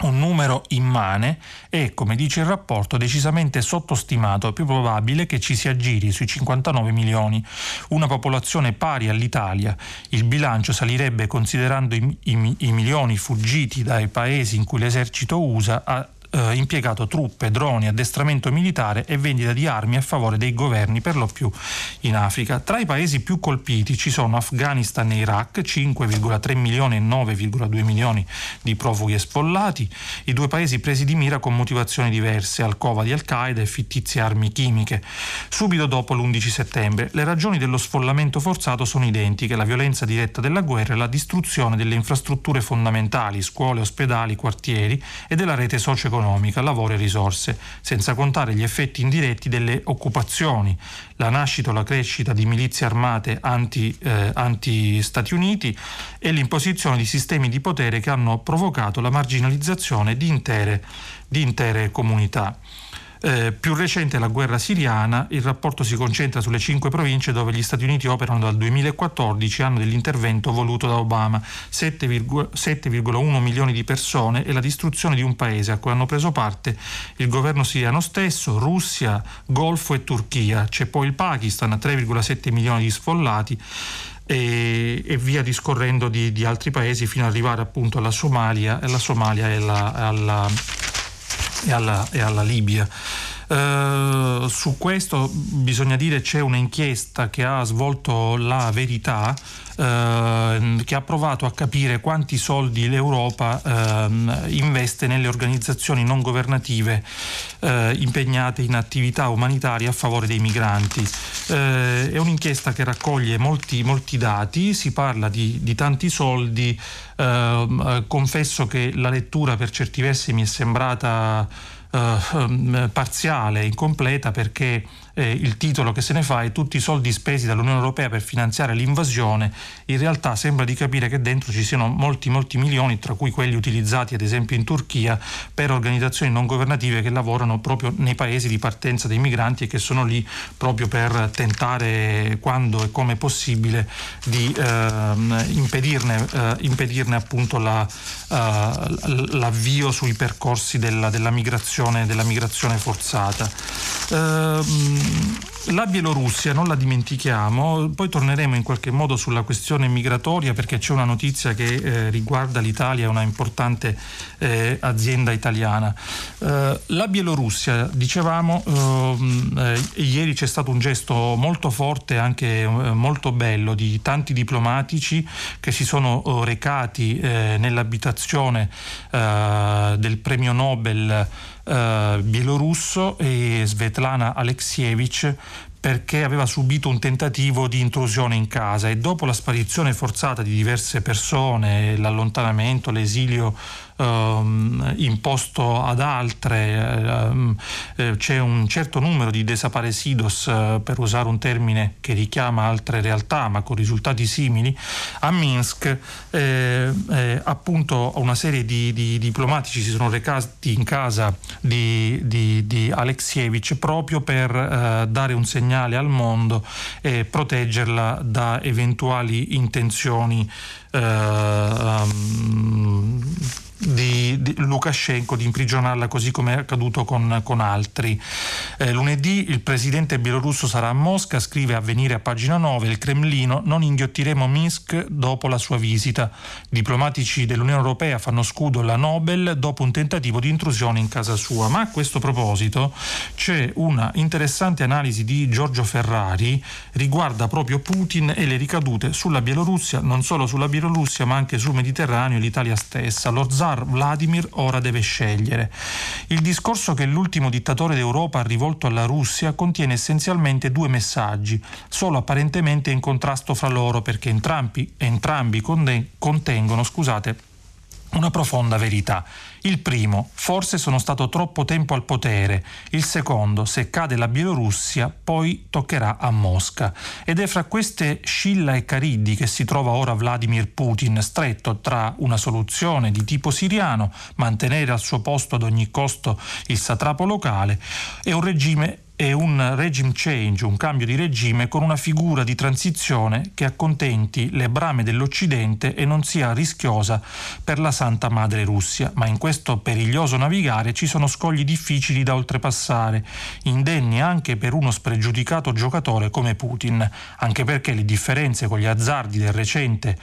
un numero immane e, come dice il rapporto, decisamente sottostimato, è più probabile che ci si aggiri sui 59 milioni, una popolazione pari all'Italia. Il bilancio salirebbe considerando i, i, i milioni fuggiti dai paesi in cui l'esercito USA a eh, impiegato truppe, droni, addestramento militare e vendita di armi a favore dei governi per lo più in Africa. Tra i paesi più colpiti ci sono Afghanistan e Iraq, 5,3 milioni e 9,2 milioni di profughi e spollati, i due paesi presi di mira con motivazioni diverse, alcova di Al-Qaeda e fittizie armi chimiche. Subito dopo l'11 settembre, le ragioni dello sfollamento forzato sono identiche, la violenza diretta della guerra e la distruzione delle infrastrutture fondamentali, scuole, ospedali, quartieri e della rete socio-economica economica, lavoro e risorse, senza contare gli effetti indiretti delle occupazioni, la nascita o la crescita di milizie armate anti, eh, anti-Stati Uniti e l'imposizione di sistemi di potere che hanno provocato la marginalizzazione di intere, di intere comunità. Eh, più recente la guerra siriana, il rapporto si concentra sulle cinque province dove gli Stati Uniti operano dal 2014, anno dell'intervento voluto da Obama, 7,1 milioni di persone e la distruzione di un paese a cui hanno preso parte il governo siriano stesso, Russia, Golfo e Turchia. C'è poi il Pakistan, 3,7 milioni di sfollati. E, e, via discorrendo di, di, altri paesi fino ad arrivare appunto alla Somalia, alla Somalia e alla, alla e alla, e alla Libia. Eh, su questo bisogna dire c'è un'inchiesta che ha svolto la verità che ha provato a capire quanti soldi l'Europa eh, investe nelle organizzazioni non governative eh, impegnate in attività umanitarie a favore dei migranti. Eh, è un'inchiesta che raccoglie molti, molti dati, si parla di, di tanti soldi, ehm, confesso che la lettura per certi versi mi è sembrata eh, parziale, incompleta perché eh, il titolo che se ne fa è tutti i soldi spesi dall'Unione Europea per finanziare l'invasione, in realtà sembra di capire che dentro ci siano molti molti milioni, tra cui quelli utilizzati ad esempio in Turchia per organizzazioni non governative che lavorano proprio nei paesi di partenza dei migranti e che sono lì proprio per tentare quando e come possibile di eh, impedirne, eh, impedirne, appunto la, uh, l'avvio sui percorsi della, della, migrazione, della migrazione forzata. Uh, la Bielorussia non la dimentichiamo, poi torneremo in qualche modo sulla questione migratoria perché c'è una notizia che eh, riguarda l'Italia, una importante eh, azienda italiana. Eh, la Bielorussia, dicevamo, ehm, eh, ieri c'è stato un gesto molto forte, anche eh, molto bello, di tanti diplomatici che si sono eh, recati nell'abitazione del premio Nobel eh, bielorusso e Svetlana Alexievich perché aveva subito un tentativo di intrusione in casa e dopo la sparizione forzata di diverse persone, l'allontanamento, l'esilio ehm, imposto ad altre, ehm, eh, c'è un certo numero di desaparecidos, eh, per usare un termine che richiama altre realtà ma con risultati simili, a Minsk eh, eh appunto una serie di, di, diplomatici si sono recati in casa di, di, di Alexievich proprio per eh, dare un segnale al mondo e proteggerla da eventuali intenzioni um, di, di Lukashenko di imprigionarla così come è accaduto con, con altri. Eh, lunedì il presidente bielorusso sarà a Mosca, scrive a venire a pagina 9 il Cremlino, non inghiottiremo Minsk dopo la sua visita. I diplomatici dell'Unione Europea fanno scudo alla Nobel dopo un tentativo di intrusione in casa sua. Ma a questo proposito c'è una interessante analisi di Giorgio Ferrari riguarda proprio Putin e le ricadute sulla Bielorussia, non solo sulla Bielorussia ma anche sul Mediterraneo e l'Italia stessa. Lo zar Vladimir ora deve scegliere. Il discorso che l'ultimo dittatore d'Europa ha rivolto alla Russia contiene essenzialmente due messaggi, solo apparentemente in contrasto fra loro perché entrambi, entrambi contengono scusate, una profonda verità. Il primo, forse sono stato troppo tempo al potere. Il secondo, se cade la Bielorussia, poi toccherà a Mosca. Ed è fra queste Scilla e Cariddi che si trova ora Vladimir Putin, stretto tra una soluzione di tipo siriano, mantenere al suo posto ad ogni costo il satrapo locale, e un regime è un regime change, un cambio di regime con una figura di transizione che accontenti le brame dell'Occidente e non sia rischiosa per la Santa Madre Russia. Ma in questo periglioso navigare ci sono scogli difficili da oltrepassare, indenni anche per uno spregiudicato giocatore come Putin, anche perché le differenze con gli azzardi del recente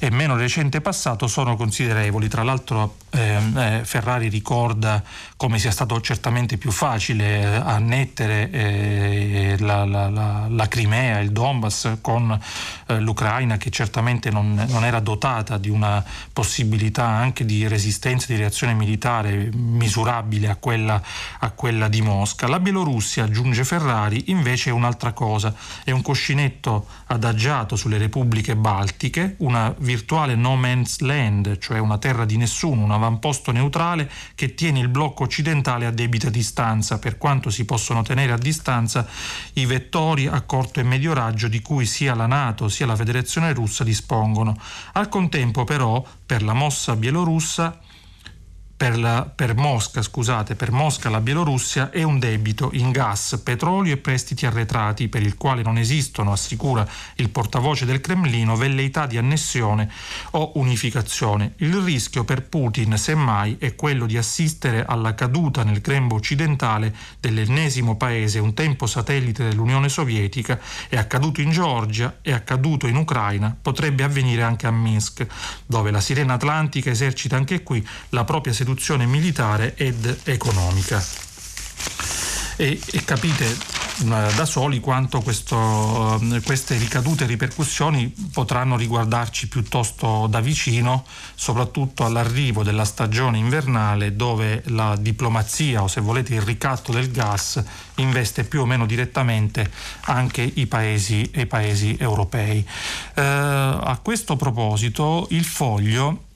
e meno recente passato sono considerevoli. Tra l'altro eh, eh, Ferrari ricorda come sia stato certamente più facile eh, annettere dividere eh, la, la, la, la, Crimea, il Donbass con eh, l'Ucraina che certamente non, non, era dotata di una possibilità anche di resistenza, di reazione militare misurabile a quella, a quella di Mosca. La Bielorussia, aggiunge Ferrari, invece è un'altra cosa, è un cuscinetto adagiato sulle repubbliche baltiche, una virtuale no man's land, cioè una terra di nessuno, un avamposto neutrale che tiene il blocco occidentale a debita distanza, per quanto si possono tenere tenere a distanza i vettori a corto e medio raggio di cui sia la Nato sia la Federazione russa dispongono. Al contempo però, per la mossa bielorussa, per, la, per, Mosca, scusate, per Mosca la Bielorussia è un debito in gas, petrolio e prestiti arretrati per il quale non esistono, assicura il portavoce del Cremlino, velleità di annessione o unificazione. Il rischio per Putin, semmai, è quello di assistere alla caduta nel grembo occidentale dell'ennesimo paese, un tempo satellite dell'Unione Sovietica, è accaduto in Georgia, è accaduto in Ucraina, potrebbe avvenire anche a Minsk, dove la sirena atlantica esercita anche qui la propria seduzione militare ed economica. e, e capite da soli quanto questo, queste ricadute e ripercussioni potranno riguardarci piuttosto da vicino, soprattutto all'arrivo della stagione invernale dove la diplomazia o se volete il ricatto del gas investe più o meno direttamente anche i paesi, i paesi europei. Eh, a questo proposito il foglio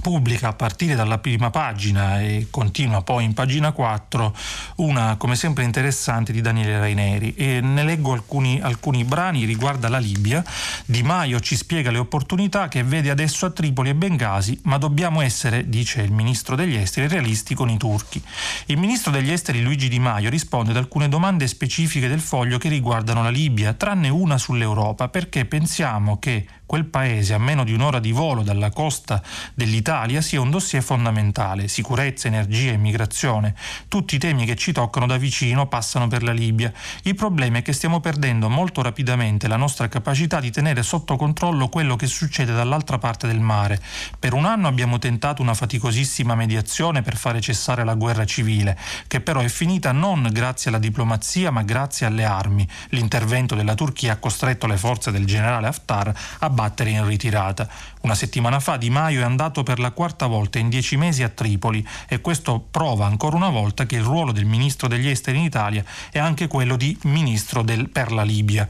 pubblica a partire dalla prima pagina e continua poi in pagina 4 una come sempre interessante di Daniele Raineri. E ne leggo alcuni, alcuni brani riguardo la Libia. Di Maio ci spiega le opportunità che vede adesso a Tripoli e Bengasi ma dobbiamo essere, dice il ministro degli esteri, realisti con i turchi. Il ministro degli esteri Luigi Di Maio risponde ad alcune domande specifiche del foglio che riguardano la Libia tranne una sull'Europa perché pensiamo che quel paese a meno di un'ora di volo dalla costa dell'Italia sia un dossier fondamentale. Sicurezza, energia, immigrazione, tutti i temi che ci toccano da vicino passano per la Libia. Il problema è che stiamo perdendo molto rapidamente la nostra capacità di tenere sotto controllo quello che succede dall'altra parte del mare. Per un anno abbiamo tentato una faticosissima mediazione per fare cessare la guerra civile, che però è finita non grazie alla diplomazia ma grazie alle armi. L'intervento della Turchia ha costretto le forze del generale Haftar a battere in ritirata. Una settimana fa Di Maio è andato per la quarta volta in dieci mesi a Tripoli e questo prova ancora una volta che il ruolo del ministro degli esteri in Italia è anche quello di ministro del, per la Libia.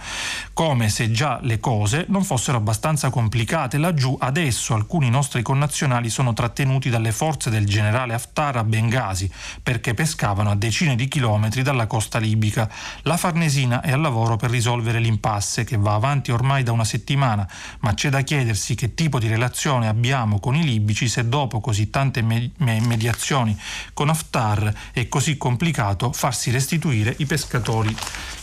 Come se già le cose non fossero abbastanza complicate laggiù, adesso alcuni nostri connazionali sono trattenuti dalle forze del generale Haftar a Bengasi perché pescavano a decine di chilometri dalla costa libica. La Farnesina è al lavoro per risolvere l'impasse che va avanti ormai da una settimana, ma c'è da chiedersi che tipo di relazione abbiamo con i libici se dopo così tante me- mediazioni con Haftar è così complicato farsi restituire i pescatori,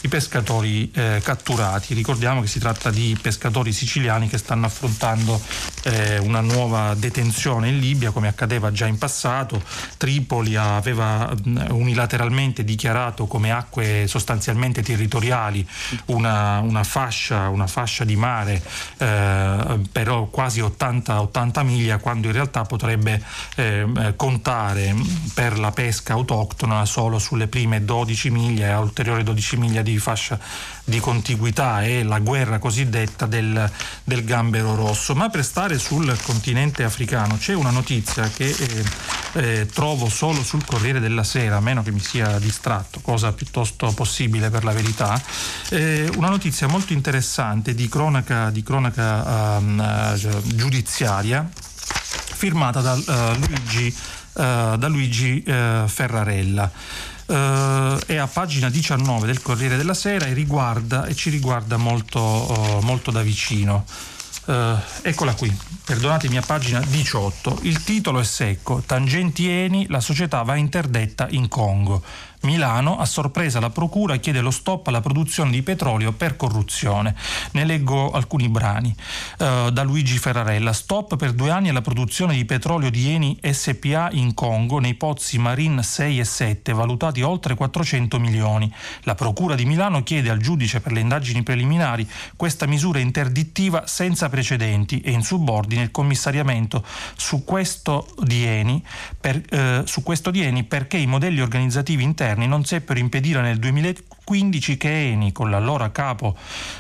i pescatori eh, catturati. Ricordiamo che si tratta di pescatori siciliani che stanno affrontando eh, una nuova detenzione in Libia come accadeva già in passato. Tripoli aveva unilateralmente dichiarato come acque sostanzialmente territoriali una, una, fascia, una fascia di mare eh, però quasi 80, 80, miglia quando in realtà potrebbe eh, eh, contare per la pesca autoctona solo sulle prime 12 miglia e ulteriori 12 miglia di fascia di contiguità e la guerra cosiddetta del, del, gambero rosso. Ma per stare sul continente africano c'è una notizia che eh, eh, trovo solo sul Corriere della Sera, a meno che mi sia distratto, cosa piuttosto possibile per la verità, eh, una notizia molto interessante di cronaca, di cronaca um, giudiziaria firmata da uh, Luigi, uh, da Luigi uh, Ferrarella eh, è a pagina 19 del Corriere della Sera e, riguarda, e ci riguarda molto, molto da vicino. Eccola qui, perdonatemi a pagina 18. Il titolo è secco, Tangenti Eni, la società va interdetta in Congo. Milano, a sorpresa la Procura chiede lo stop alla produzione di petrolio per corruzione. Ne leggo alcuni brani. Uh, da Luigi Ferrarella, stop per due anni alla produzione di petrolio di Eni SPA in Congo nei pozzi Marin 6 e 7, valutati oltre 400 milioni. La Procura di Milano chiede al giudice per le indagini preliminari questa misura interdittiva senza precedenti e in subordine il commissariamento su questo di Eni, per, uh, su questo di Eni perché i modelli organizzativi interni interni non seppero impedire nel 2015 che Eni, con l'allora capo,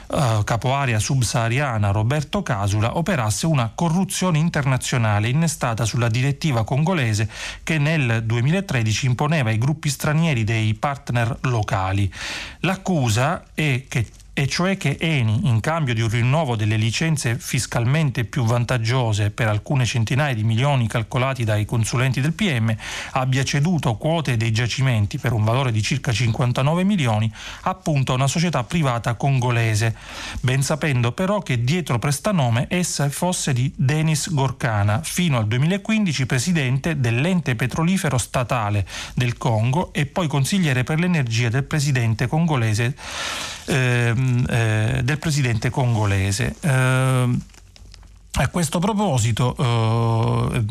uh, capo area subsahariana Roberto Casula, operasse una corruzione internazionale innestata sulla direttiva congolese che nel 2013 imponeva ai gruppi stranieri dei partner locali. L'accusa è che e cioè che Eni, in cambio di un rinnovo delle licenze fiscalmente più vantaggiose per alcune centinaia di milioni calcolati dai consulenti del PM, abbia ceduto quote dei giacimenti per un valore di circa 59 milioni appunto a una società privata congolese, ben sapendo però che dietro prestanome essa fosse di Denis Gorkana, fino al 2015 presidente dell'ente petrolifero statale del Congo e poi consigliere per l'energia del presidente congolese eh, del presidente congolese. A questo proposito eh,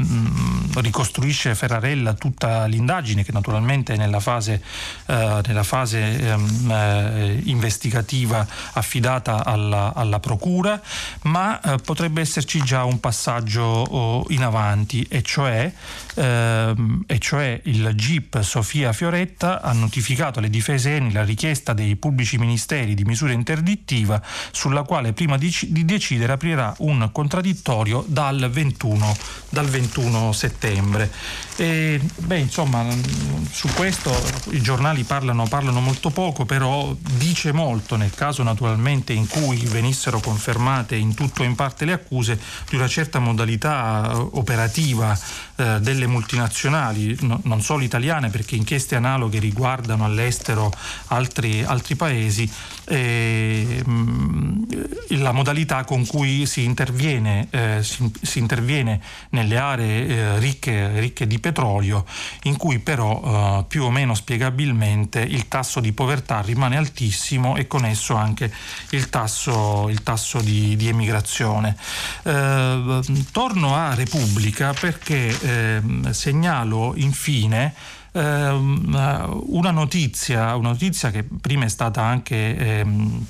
ricostruisce Ferrarella tutta l'indagine che naturalmente è nella fase, eh, nella fase ehm, eh, investigativa affidata alla, alla Procura, ma eh, potrebbe esserci già un passaggio oh, in avanti e cioè, ehm, e cioè il GIP Sofia Fioretta ha notificato alle difese ENI la richiesta dei pubblici ministeri di misura interdittiva sulla quale prima di, di decidere aprirà un contraddittorio contraddittorio dal 21, dal 21 settembre. E, beh, insomma, su questo i giornali parlano, parlano molto poco, però dice molto nel caso naturalmente in cui venissero confermate in tutto o in parte le accuse di una certa modalità eh, operativa eh, delle multinazionali, no, non solo italiane, perché inchieste analoghe riguardano all'estero altri, altri paesi, eh, la modalità con cui si interviene, eh, si, si interviene nelle aree eh, ricche, ricche, di petrolio, in cui però eh, più o meno spiegabilmente il tasso di povertà rimane altissimo e con esso anche il tasso, il tasso di, di, emigrazione. Eh, torno a Repubblica perché ehm, segnalo infine ehm, una notizia, una notizia che prima è stata anche ehm,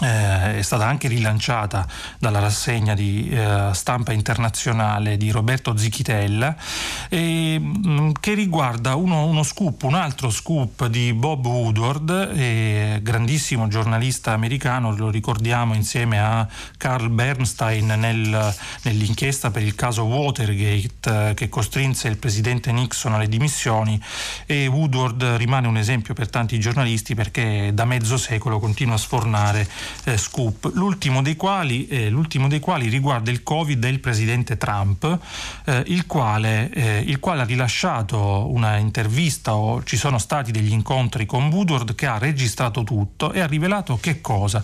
eh, è stata anche rilanciata dalla rassegna di eh, stampa internazionale di Roberto Zichitella e, mh, mm, che riguarda uno, uno, scoop, un altro scoop di Bob Woodward, eh, grandissimo giornalista americano, lo ricordiamo insieme a Carl Bernstein nel, nell'inchiesta per il caso Watergate eh, che costrinse il presidente Nixon alle dimissioni e Woodward rimane un esempio per tanti giornalisti perché da mezzo secolo continua a sfornare eh, scoop, l'ultimo dei, quali, eh, l'ultimo dei, quali, riguarda il Covid e il presidente Trump, eh, il quale, eh, il, quale, ha rilasciato una intervista o ci sono stati degli incontri con Woodward che ha registrato tutto e ha rivelato che cosa.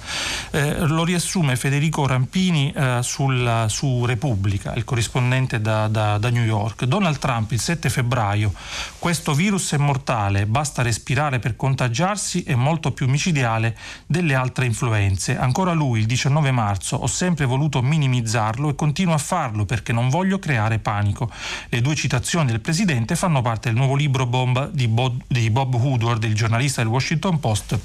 Eh, lo riassume Federico Rampini eh, sul, su Repubblica, il corrispondente da, da, da New York. Donald Trump il 7 febbraio, questo virus è mortale, basta respirare per contagiarsi, è molto più micidiale delle altre influenze violenze. Ancora lui, il 19 marzo, ho sempre voluto minimizzarlo e continuo a farlo perché non voglio creare panico. Le due citazioni del presidente fanno parte del nuovo libro bomba di Bob, di Bob Woodward, il giornalista del Washington Post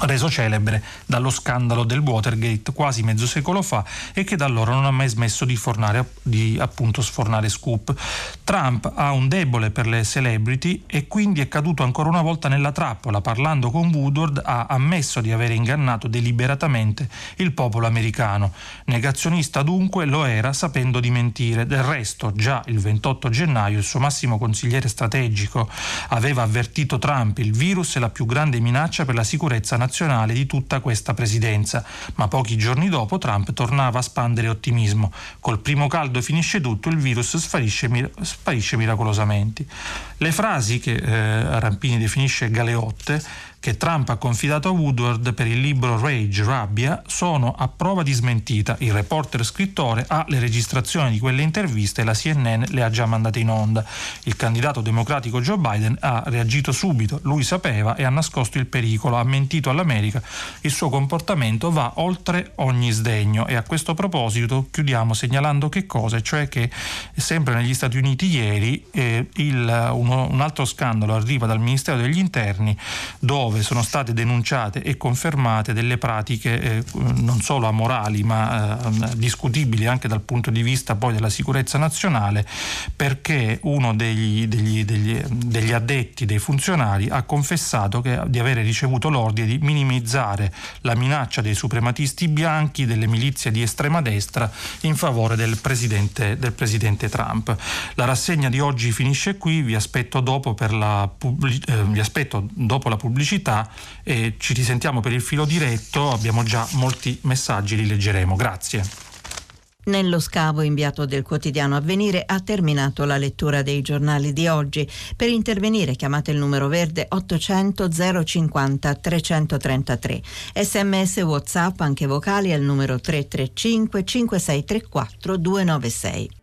reso celebre dallo scandalo del Watergate quasi mezzo secolo fa e che da allora non ha mai smesso di, fornare, di appunto sfornare scoop. Trump ha un debole per le celebrity e quindi è caduto ancora una volta nella trappola. Parlando con Woodward ha ammesso di aver ingannato deliberatamente il popolo americano. Negazionista dunque lo era sapendo di mentire. Del resto già il 28 gennaio il suo massimo consigliere strategico aveva avvertito Trump il virus è la più grande minaccia per la sicurezza nazionale nazionale di tutta questa presidenza, ma pochi giorni dopo Trump tornava a spandere ottimismo. Col primo caldo finisce tutto, il virus sparisce, sparisce miracolosamente. Le frasi che eh, Rampini definisce galeotte che Trump ha confidato a Woodward per il libro Rage, Rabbia, sono a prova di smentita. Il reporter scrittore ha le registrazioni di quelle interviste e la CNN le ha già mandate in onda. Il candidato democratico Joe Biden ha reagito subito, lui sapeva e ha nascosto il pericolo, ha mentito all'America. Il suo comportamento va oltre ogni sdegno e a questo proposito chiudiamo segnalando che cosa, cioè che sempre negli Stati Uniti ieri eh, il, uno, un altro scandalo arriva dal Ministero degli Interni dove dove sono state denunciate e confermate delle pratiche eh, non solo amorali ma eh, discutibili anche dal punto di vista poi della sicurezza nazionale perché uno degli, degli, degli, degli addetti, dei funzionari ha confessato che, di avere ricevuto l'ordine di minimizzare la minaccia dei suprematisti bianchi, delle milizie di estrema destra in favore del presidente, del presidente Trump. La rassegna di oggi finisce qui, vi aspetto dopo, la, eh, vi aspetto dopo la pubblicità pubblicità e ci risentiamo per il filo diretto, abbiamo già molti messaggi, li leggeremo. Grazie. Nello scavo inviato del quotidiano Avvenire ha terminato la lettura dei giornali di oggi. Per intervenire chiamate il numero verde 800 050 333. Sms WhatsApp anche vocali al numero 335 5634 296.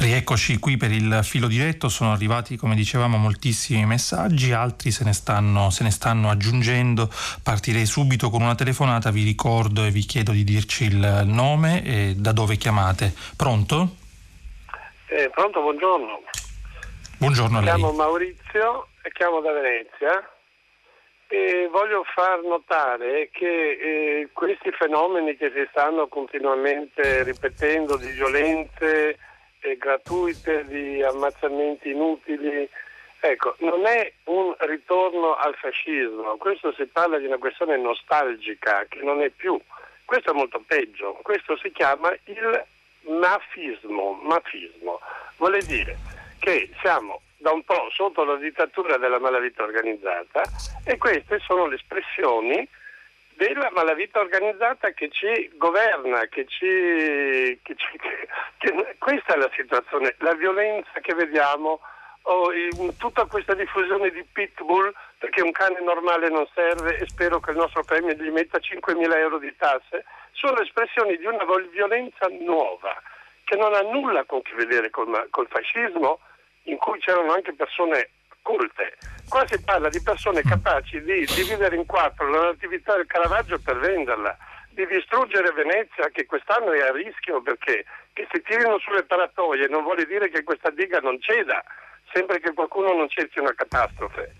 Rieccoci qui per il filo diretto, sono arrivati come dicevamo moltissimi messaggi, altri se ne, stanno, se ne stanno aggiungendo, partirei subito con una telefonata, vi ricordo e vi chiedo di dirci il nome e da dove chiamate. Pronto? Eh, pronto, buongiorno. Buongiorno a lei. Mi chiamo Maurizio e chiamo da Venezia e voglio far notare che eh, questi fenomeni che si stanno continuamente ripetendo di violenze gratuite, di ammazzamenti inutili. Ecco, non è un ritorno al fascismo, questo si parla di una questione nostalgica che non è più. Questo è molto peggio, questo si chiama il mafismo, mafismo. Vuole dire che siamo da un po' sotto la dittatura della malavita organizzata e queste sono le espressioni della malavita organizzata che ci governa, che ci, che ci che, questa è la situazione, la violenza che vediamo, oh, tutta questa diffusione di pitbull, perché un cane normale non serve e spero che il nostro premio gli metta 5.000 euro di tasse, sono espressioni di una violenza nuova, che non ha nulla a che vedere col, col fascismo, in cui c'erano anche persone colte. Qua si parla di persone capaci di dividere in quattro la natività del Caravaggio per venderla, di distruggere Venezia che quest'anno è a rischio perché che si tirino sulle paratoie non vuole dire che questa diga non ceda, sempre che qualcuno non cerchi una catastrofe.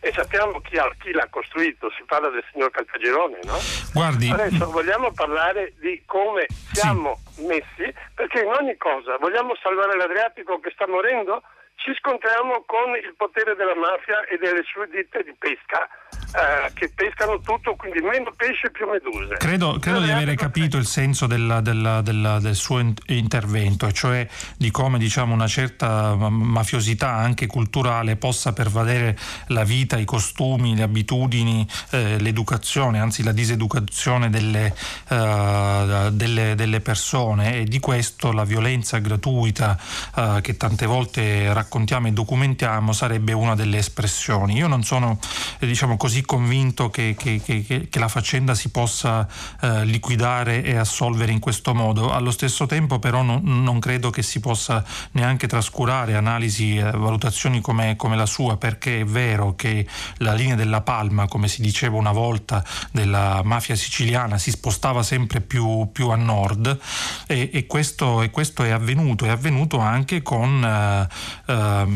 E sappiamo chi, ha, chi l'ha costruito, si parla del signor Caltagirone, no? Guardi. Adesso vogliamo parlare di come siamo sì. messi, perché in ogni cosa vogliamo salvare l'Adriatico che sta morendo? Ci scontriamo con il potere della mafia e delle sue ditte di pesca eh, che pescano tutto, quindi meno pesce più meduse. Credo, credo di avere capito il senso della, della, della, del suo intervento, cioè di come diciamo, una certa mafiosità anche culturale possa pervadere la vita, i costumi, le abitudini, eh, l'educazione, anzi la diseducazione delle, uh, delle, delle, persone e di questo la violenza gratuita uh, che tante volte raccontiamo e documentiamo sarebbe una delle espressioni. Io non sono eh, diciamo così convinto che, che, che, che la faccenda si possa eh, liquidare e assolvere in questo modo. Allo stesso tempo però non, non credo che si possa neanche trascurare analisi e valutazioni come, come, la sua, perché è vero che la linea della palma, come si diceva una volta, della mafia siciliana si spostava sempre più, più a nord e, e, questo, e, questo, è avvenuto, è avvenuto anche con eh, eh,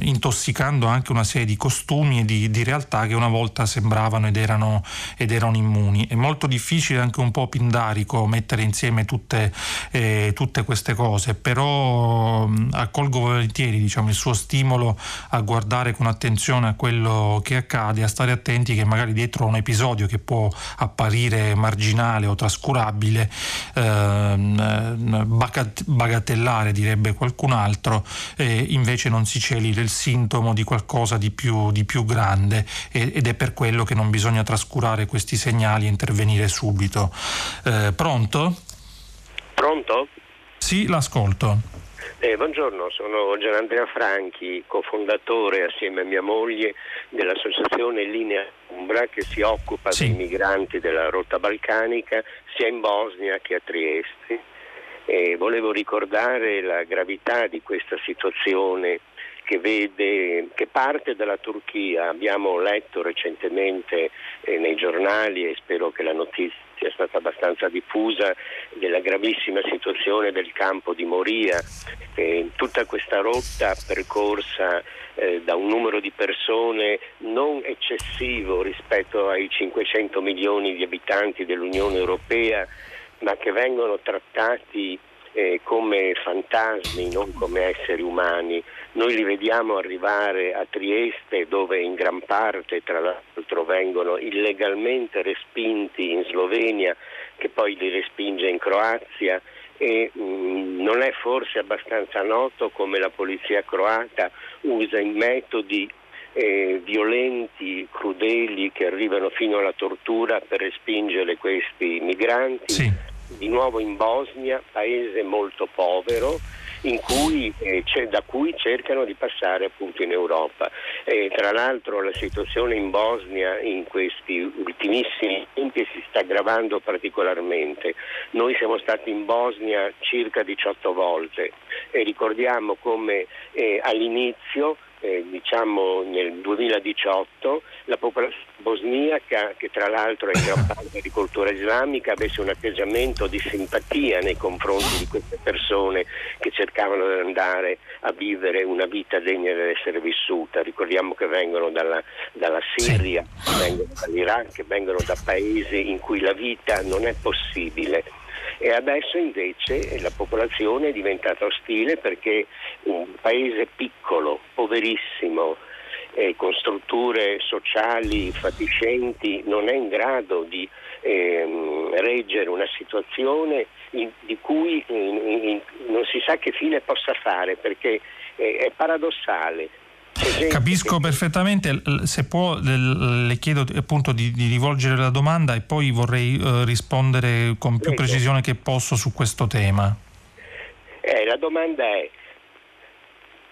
intossicando anche una serie di costumi e di, di realtà che una volta volta sembravano ed erano, ed erano immuni. È molto difficile anche un po' pindarico mettere insieme tutte, eh, tutte queste cose, però mh, accolgo volentieri diciamo, il suo stimolo a guardare con attenzione a quello che accade, a stare attenti che magari dietro un episodio che può apparire marginale o trascurabile, ehm, bagatellare direbbe qualcun altro, eh, invece non si celi il sintomo di qualcosa di più, di più grande ed è per quello che non bisogna trascurare questi segnali e intervenire subito. Eh, pronto? Pronto? Sì, l'ascolto. Eh, buongiorno, sono Gianandrea Franchi, cofondatore assieme a mia moglie dell'associazione Linea Umbra che si occupa sì. dei migranti della rotta balcanica sia in Bosnia che a Trieste. E volevo ricordare la gravità di questa situazione che, vede, che parte dalla Turchia. Abbiamo letto recentemente eh, nei giornali e spero che la notizia sia stata abbastanza diffusa della gravissima situazione del campo di Moria. Eh, tutta questa rotta percorsa eh, da un numero di persone non eccessivo rispetto ai 500 milioni di abitanti dell'Unione Europea, ma che vengono trattati eh, come fantasmi, non come esseri umani. Noi li vediamo arrivare a Trieste dove in gran parte tra l'altro vengono illegalmente respinti in Slovenia che poi li respinge in Croazia e mh, mm, non è forse abbastanza noto come la polizia croata usa i metodi eh, violenti, crudeli che arrivano fino alla tortura per respingere questi migranti. Sì. Di nuovo in Bosnia, paese molto povero, cui, eh, da cui cercano di passare appunto in Europa. Eh, tra l'altro la situazione in Bosnia in questi ultimissimi tempi si sta aggravando particolarmente. Noi siamo stati in Bosnia circa 18 volte e ricordiamo come eh, all'inizio eh, diciamo nel 2018 la popolazione bosniaca, che tra l'altro è gran <laughs> parte di cultura islamica, avesse un atteggiamento di simpatia nei confronti di queste persone che cercavano di andare a vivere una vita degna di essere vissuta. Ricordiamo che vengono dalla, dalla Siria, vengono dall'Iraq, vengono da paesi in cui la vita non è possibile e adesso invece la popolazione è diventata ostile perché un paese piccolo, poverissimo, eh, con strutture sociali fatiscenti non è in grado di ehm, reggere una situazione in, di cui in, in, non si sa che fine possa fare perché eh, è paradossale Capisco perfettamente, se può le chiedo appunto di, di rivolgere la domanda e poi vorrei uh, rispondere con più Prego. precisione che posso su questo tema. Eh, la domanda è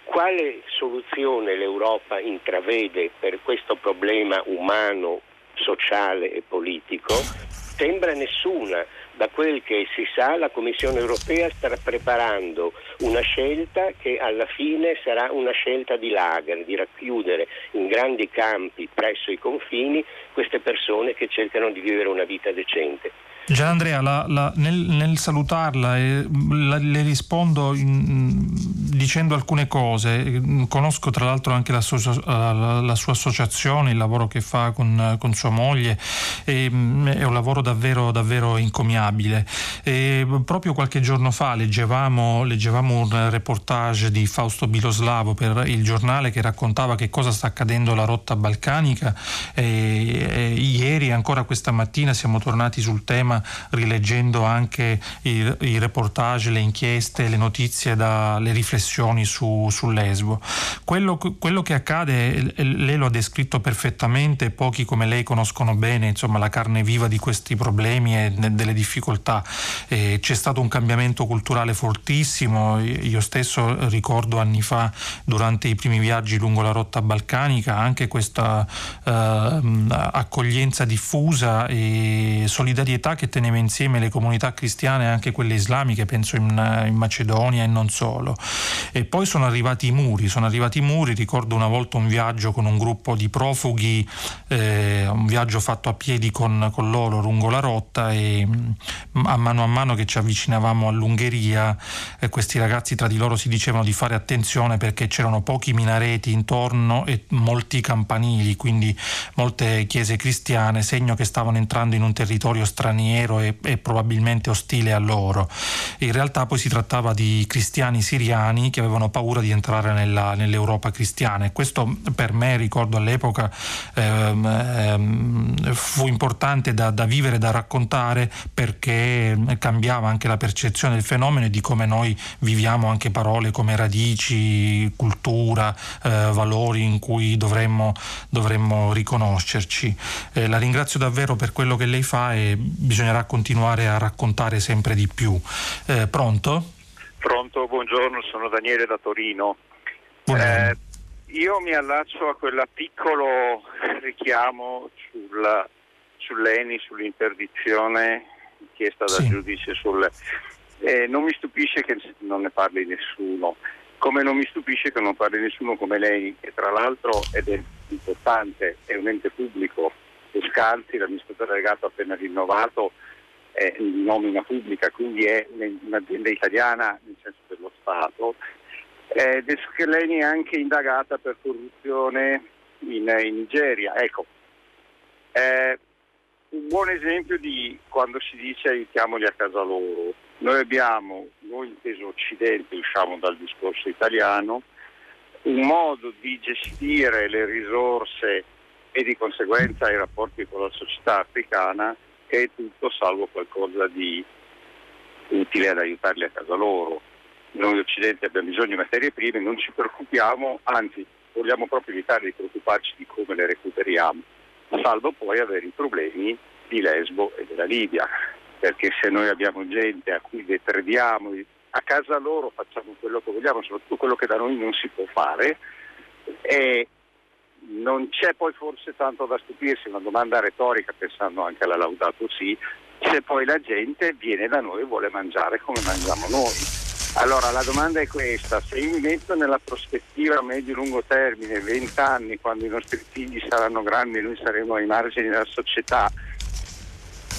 quale soluzione l'Europa intravede per questo problema umano, sociale e politico? Sembra nessuna da quel che si sa la Commissione europea sta preparando una scelta che alla fine sarà una scelta di lager, di racchiudere in grandi campi presso i confini queste persone che cercano di vivere una vita decente. Gian Andrea, la, la, nel, nel, salutarla eh, la, le rispondo in, dicendo alcune cose. Conosco tra l'altro anche la, sua associazione, il lavoro che fa con, con sua moglie, e, mm, è un lavoro davvero, davvero incommiabile. E proprio qualche giorno fa leggevamo, leggevamo, un reportage di Fausto Biloslavo per il giornale che raccontava che cosa sta accadendo alla rotta balcanica. E, e ieri, ancora questa mattina, siamo tornati sul tema tema rileggendo anche i, i reportage, le inchieste, le notizie, da, le riflessioni su, su Lesbo. Quello, quello, che accade, lei lo ha descritto perfettamente, pochi come lei conoscono bene insomma, la carne viva di questi problemi e delle difficoltà. E c'è stato un cambiamento culturale fortissimo, io stesso ricordo anni fa durante i primi viaggi lungo la rotta balcanica anche questa eh, accoglienza diffusa e solidarietà che che teneva insieme le comunità cristiane e anche quelle islamiche, penso in, in, Macedonia e non solo. E poi sono arrivati i muri, sono arrivati i muri, ricordo una volta un viaggio con un gruppo di profughi, eh, un viaggio fatto a piedi con, con, loro lungo la rotta e mm, a mano a mano che ci avvicinavamo all'Ungheria eh, questi ragazzi tra di loro si dicevano di fare attenzione perché c'erano pochi minareti intorno e molti campanili, quindi molte chiese cristiane, segno che stavano entrando in un territorio straniero straniero e, e, probabilmente ostile a loro. In realtà poi si trattava di cristiani siriani che avevano paura di entrare nella, nell'Europa cristiana e questo per me, ricordo all'epoca, ehm, ehm, fu importante da, da vivere, da raccontare perché cambiava anche la percezione del fenomeno e di come noi viviamo anche parole come radici, cultura, eh, valori in cui dovremmo, dovremmo riconoscerci. Eh, la ringrazio davvero per quello che lei fa e bisogna bisognerà continuare a raccontare sempre di più. Eh, pronto? Pronto, buongiorno, sono Daniele da Torino. Eh, io mi allaccio a quel piccolo richiamo sulla, sull'ENI, sull'interdizione chiesta dal sì. giudice sul... Eh, non mi stupisce che non ne parli nessuno, come non mi stupisce che non parli nessuno come lei, che tra l'altro ed è importante, è un ente pubblico Scalzi, l'amministratore delegato appena rinnovato, è in nomina pubblica, quindi è un'azienda italiana nel senso dello Stato. Eh, De Scheleni è anche indagata per corruzione in, in Nigeria. Ecco, eh, un buon esempio di quando si dice aiutiamoli a casa loro. Noi abbiamo, noi inteso Occidente, usciamo dal discorso italiano, un modo di gestire le risorse e di conseguenza i rapporti con la società africana che è tutto salvo qualcosa di utile ad aiutarli a casa loro. Noi occidenti abbiamo bisogno di materie prime, non ci preoccupiamo, anzi vogliamo proprio evitare di preoccuparci di come le recuperiamo, salvo poi avere i problemi di Lesbo e della Libia, perché se noi abbiamo gente a cui detrediamo, a casa loro facciamo quello che vogliamo, soprattutto quello che da noi non si può fare, e non c'è poi forse tanto da stupirsi, una domanda retorica pensando anche alla Laudato sì, se poi la gente viene da noi e vuole mangiare come mangiamo noi. Allora la domanda è questa, se io mi metto nella prospettiva medio-lungo termine, 20 anni, quando i nostri figli saranno grandi e noi saremo ai margini della società,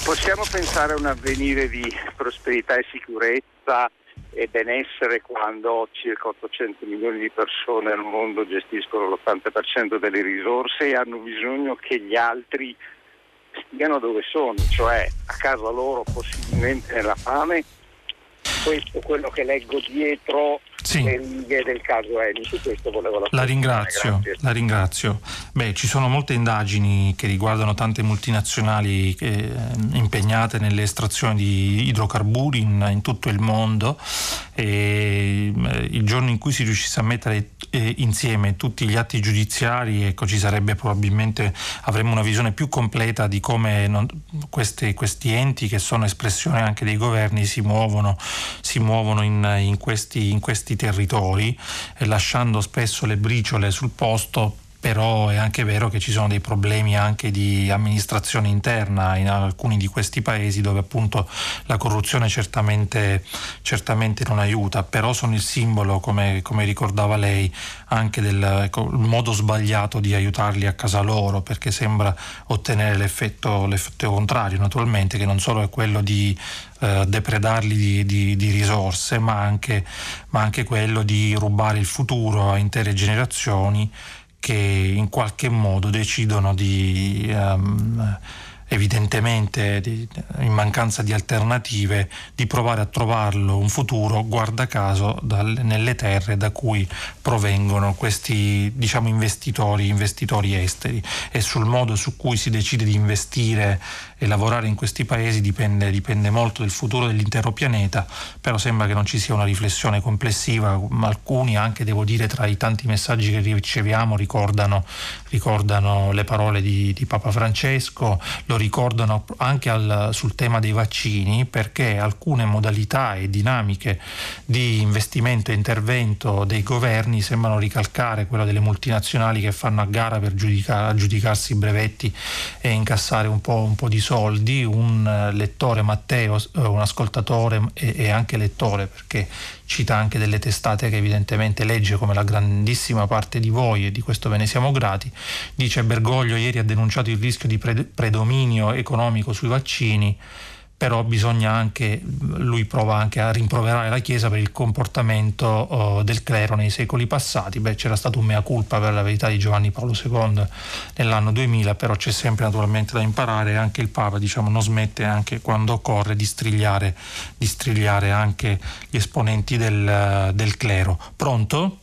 possiamo pensare a un avvenire di prosperità e sicurezza e benessere quando circa 800 milioni di persone al mondo gestiscono l'80% delle risorse e hanno bisogno che gli altri stiano dove sono, cioè a casa loro possibilmente nella fame. Questo è quello che leggo dietro sì. righe del caso Eni. Su questo volevo la ringrazio, la ringrazio. Beh, ci sono molte indagini che riguardano tante multinazionali eh, impegnate nelle estrazioni di idrocarburi in, in tutto il mondo e eh, il giorno in cui si riuscisse a mettere eh, insieme tutti gli atti giudiziari, ecco, ci sarebbe probabilmente avremmo una visione più completa di come non, questi, questi, enti che sono espressione anche dei governi si muovono, si muovono in, in, questi, in questi territori, eh, lasciando spesso le briciole sul posto però è anche vero che ci sono dei problemi anche di amministrazione interna in alcuni di questi paesi dove appunto la corruzione certamente, certamente non aiuta, però sono il simbolo, come, come ricordava lei, anche del ecco, modo sbagliato di aiutarli a casa loro, perché sembra ottenere l'effetto, l'effetto contrario, naturalmente, che non solo è quello di eh, depredarli di, di, di risorse, ma anche, ma anche quello di rubare il futuro a intere generazioni che in qualche modo decidono di um, evidentemente di, in mancanza di alternative di provare a trovarlo un futuro guarda caso dal, nelle terre da cui provengono questi diciamo investitori, investitori esteri. E sul modo su cui si decide di investire e lavorare in questi paesi dipende, dipende, molto del futuro dell'intero pianeta, però sembra che non ci sia una riflessione complessiva, alcuni anche devo dire tra i tanti messaggi che riceviamo ricordano, ricordano le parole di, di, Papa Francesco, lo ricordano anche al, sul tema dei vaccini perché alcune modalità e dinamiche di investimento e intervento dei governi sembrano ricalcare quella delle multinazionali che fanno a gara per giudica, aggiudicarsi i brevetti e incassare un po', un po di soldi, un eh, lettore Matteo, eh, un ascoltatore e anche lettore perché cita anche delle testate che evidentemente legge come la grandissima parte di voi e di questo ve ne siamo grati, dice Bergoglio ieri ha denunciato il rischio di predominio economico sui vaccini però bisogna anche, lui prova anche a rimproverare la Chiesa per il comportamento oh, del clero nei secoli passati. Beh, c'era stato un mea culpa per la verità di Giovanni Paolo II nell'anno 2000, però c'è sempre naturalmente da imparare anche il Papa diciamo, non smette anche quando occorre di strigliare, di strigliare anche gli esponenti del, del clero. Pronto?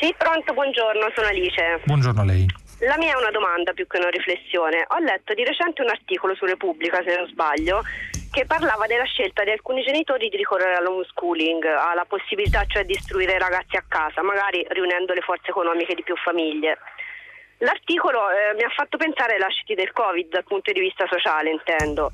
Sì, pronto, buongiorno, sono Alice. Buongiorno a lei. La mia è una domanda più che una riflessione. Ho letto di recente un articolo su Repubblica, se non sbaglio, che parlava della scelta di alcuni genitori di ricorrere all'homeschooling, alla possibilità cioè di istruire i ragazzi a casa, magari riunendo le forze economiche di più famiglie. L'articolo eh, mi ha fatto pensare ai lasciti del Covid dal punto di vista sociale, intendo.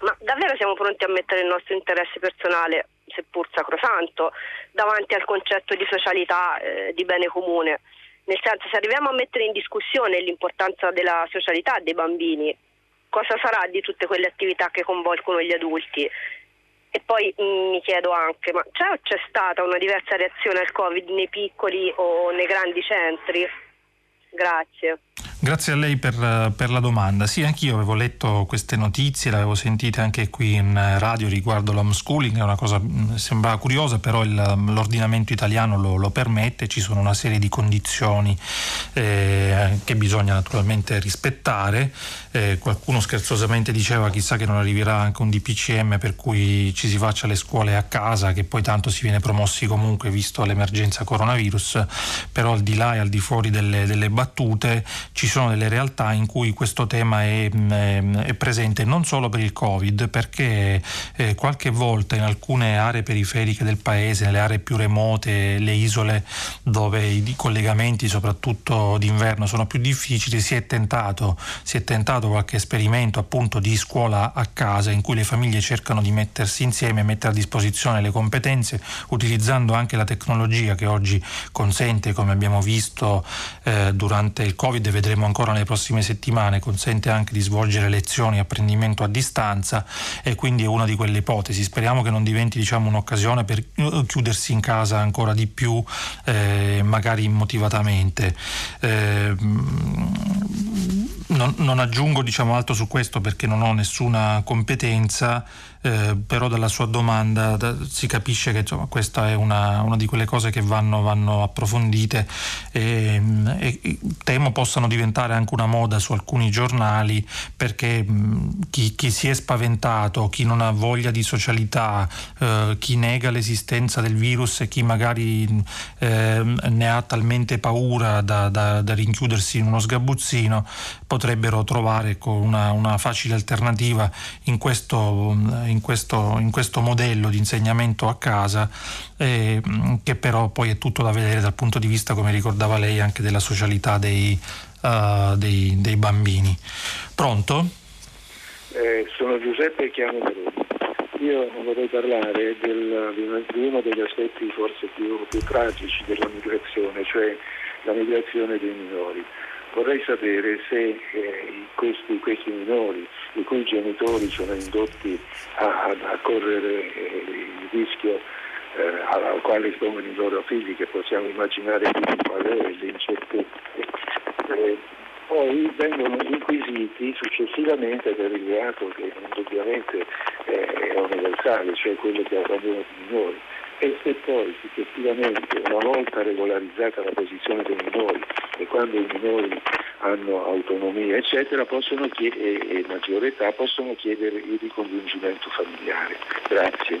Ma davvero siamo pronti a mettere il nostro interesse personale, seppur sacrosanto, davanti al concetto di socialità, eh, di bene comune? Nel senso, se arriviamo a mettere in discussione l'importanza della socialità dei bambini, cosa sarà di tutte quelle attività che coinvolgono gli adulti? E poi mm, mi chiedo anche, ma c'è o c'è stata una diversa reazione al Covid nei piccoli o nei grandi centri? Grazie. Grazie a lei per, per, la domanda. Sì, anch'io avevo letto queste notizie, le avevo sentite anche qui in radio riguardo l'homeschooling, è una cosa mm, sembrava curiosa, però il, l'ordinamento italiano lo, lo, permette, ci sono una serie di condizioni eh, che bisogna naturalmente rispettare. Eh, qualcuno scherzosamente diceva chissà che non arriverà anche un DPCM per cui ci si faccia le scuole a casa, che poi tanto si viene promossi comunque visto l'emergenza coronavirus, però al di là e al di fuori delle, delle battute ci sono delle realtà in cui questo tema è, è presente non solo per il Covid, perché eh, qualche volta in alcune aree periferiche del paese, nelle aree più remote, le isole dove i collegamenti soprattutto d'inverno sono più difficili, si è tentato, si è tentato qualche esperimento appunto di scuola a casa in cui le famiglie cercano di mettersi insieme e mettere a disposizione le competenze utilizzando anche la tecnologia che oggi consente, come abbiamo visto eh, durante il Covid e vedremo ancora nelle prossime settimane, consente anche di svolgere lezioni e apprendimento a distanza e quindi è una di quelle ipotesi. Speriamo che non diventi diciamo, un'occasione per chiudersi in casa ancora di più, eh, magari immotivatamente. Eh, non, non, aggiungo diciamo, altro su questo perché non ho nessuna competenza eh, però dalla sua domanda da, si capisce che insomma, questa è una, una, di quelle cose che vanno, vanno approfondite e, e, temo possano diventare anche una moda su alcuni giornali perché mh, chi, chi, si è spaventato, chi non ha voglia di socialità, eh, chi nega l'esistenza del virus e chi magari eh, ne ha talmente paura da, da, da, rinchiudersi in uno sgabuzzino potrebbero trovare una, una facile alternativa in questo questo, in questo modello di insegnamento a casa eh, che però poi è tutto da vedere dal punto di vista, come ricordava lei, anche della socialità dei, uh, dei, dei bambini. Pronto? Eh, sono Giuseppe e chiamo. Io vorrei parlare del, di uno degli aspetti forse più, più tragici della migrazione, cioè la migrazione dei minori. Vorrei sapere se eh, questi, questi, minori, i cui genitori sono indotti a, a correre eh, il rischio eh, al quale espongono i loro figli, che possiamo immaginare qual è l'incertezza, eh, poi vengono inquisiti successivamente per il reato che indubbiamente è universale, cioè quello che abbandono i minori e se poi successivamente, una volta regolarizzata la posizione dei minori e quando i minori hanno autonomia eccetera possono chiedere, e maggiore età possono chiedere il ricongiungimento familiare. Grazie.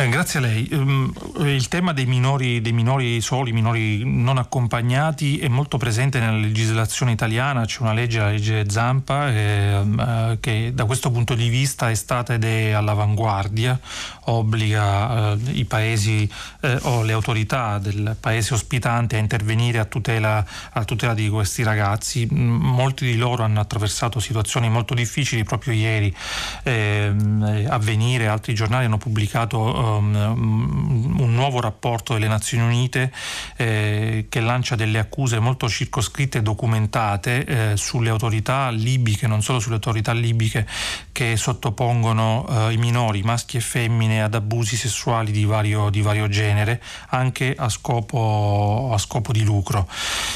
Eh, grazie a lei. Um, il tema dei minori, dei minori soli, minori non accompagnati è molto presente nella legislazione italiana, c'è una legge, la legge Zampa, eh, uh, che da questo punto di vista è stata ed è all'avanguardia, obbliga uh, i paesi uh, o le autorità del paese ospitante a intervenire a tutela, a tutela di questi ragazzi. Molti di loro hanno attraversato situazioni molto difficili, proprio ieri eh, Avvenire, altri giornali hanno pubblicato um, un nuovo rapporto delle Nazioni Unite eh, che lancia delle accuse molto circoscritte e documentate eh, sulle autorità libiche, non solo sulle autorità libiche che sottopongono eh, i minori, maschi e femmine, ad abusi sessuali di vario, di vario genere, anche a scopo, a scopo di lucro.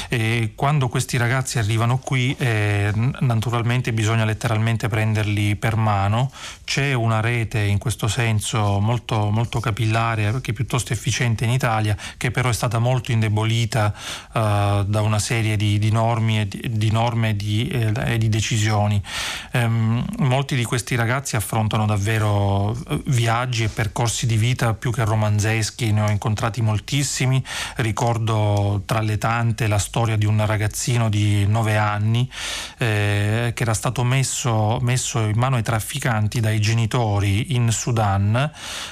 E quando questi ragazzi arrivano qui, eh, naturalmente bisogna letteralmente prenderli per mano, c'è una rete in questo senso molto, molto capillare, che piuttosto efficiente in Italia, che però è stata molto indebolita uh, da una serie di, di, normi e di, di norme e di, eh, di decisioni. Um, molti di questi ragazzi affrontano davvero eh, viaggi e percorsi di vita più che romanzeschi, ne ho incontrati moltissimi, ricordo tra le tante la storia di un ragazzino di nove anni eh, che era stato messo, messo in mano ai trafficanti dai genitori in Sudan,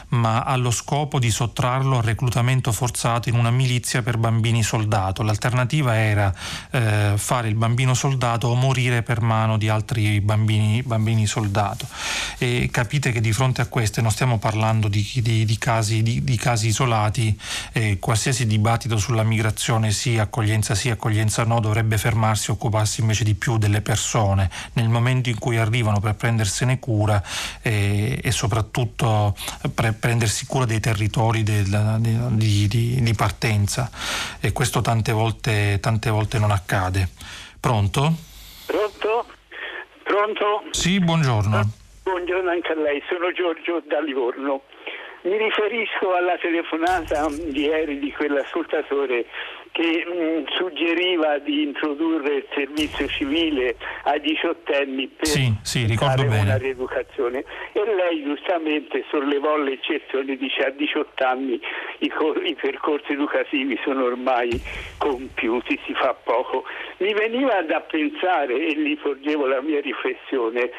ma allo scopo di sottrarlo al reclutamento forzato in una milizia per bambini soldato. L'alternativa era eh, fare il bambino soldato o morire per mano di altri bambini, bambini soldato. E capite che di fronte a queste non stiamo parlando di, di, di, casi, di casi, isolati, eh, qualsiasi dibattito sulla migrazione sì, accoglienza sì, accoglienza no, dovrebbe fermarsi e occuparsi invece di più delle persone nel momento in cui arrivano per prendersene cura eh, e soprattutto per prendersi cura dei territori del, di, di, di, partenza e questo tante volte, tante volte non accade. Pronto? Pronto? Pronto? Sì, buongiorno. Buongiorno anche a lei, sono Giorgio da Livorno. Mi riferisco alla telefonata di ieri di quell'ascoltatore che mh, mm, suggeriva di introdurre il servizio civile ai diciottenni per sì, sì, fare una rieducazione e lei giustamente sollevò l'eccezione dice a 18 anni i, cor- i percorsi educativi sono ormai compiuti, si fa poco. Mi veniva da pensare e gli porgevo la mia riflessione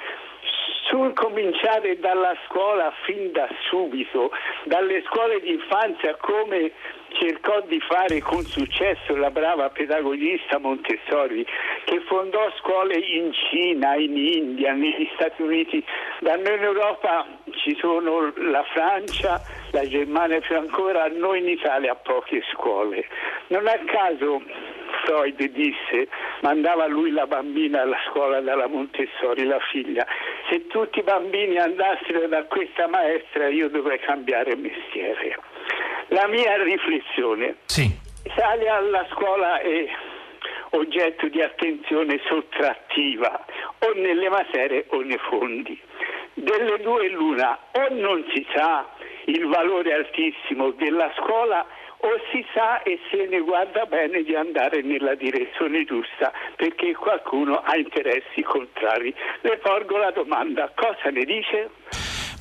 sul cominciare dalla scuola fin da subito, dalle scuole di infanzia come cercò di fare con successo la brava pedagogista Montessori che fondò scuole in Cina, in India, negli Stati Uniti. Da noi in Europa ci sono la Francia, la Germania più ancora, noi in Italia poche scuole. Non a caso Freud disse, mandava lui la bambina alla scuola dalla Montessori, la figlia, se tutti i bambini andassero da questa maestra io dovrei cambiare mestiere. La mia riflessione. Sì. L'Italia alla scuola è oggetto di attenzione sottrattiva o nelle materie o nei fondi. Delle due l'una, o non si sa il valore altissimo della scuola o si sa e se ne guarda bene di andare nella direzione giusta perché qualcuno ha interessi contrari. Le porgo la domanda, cosa ne dice?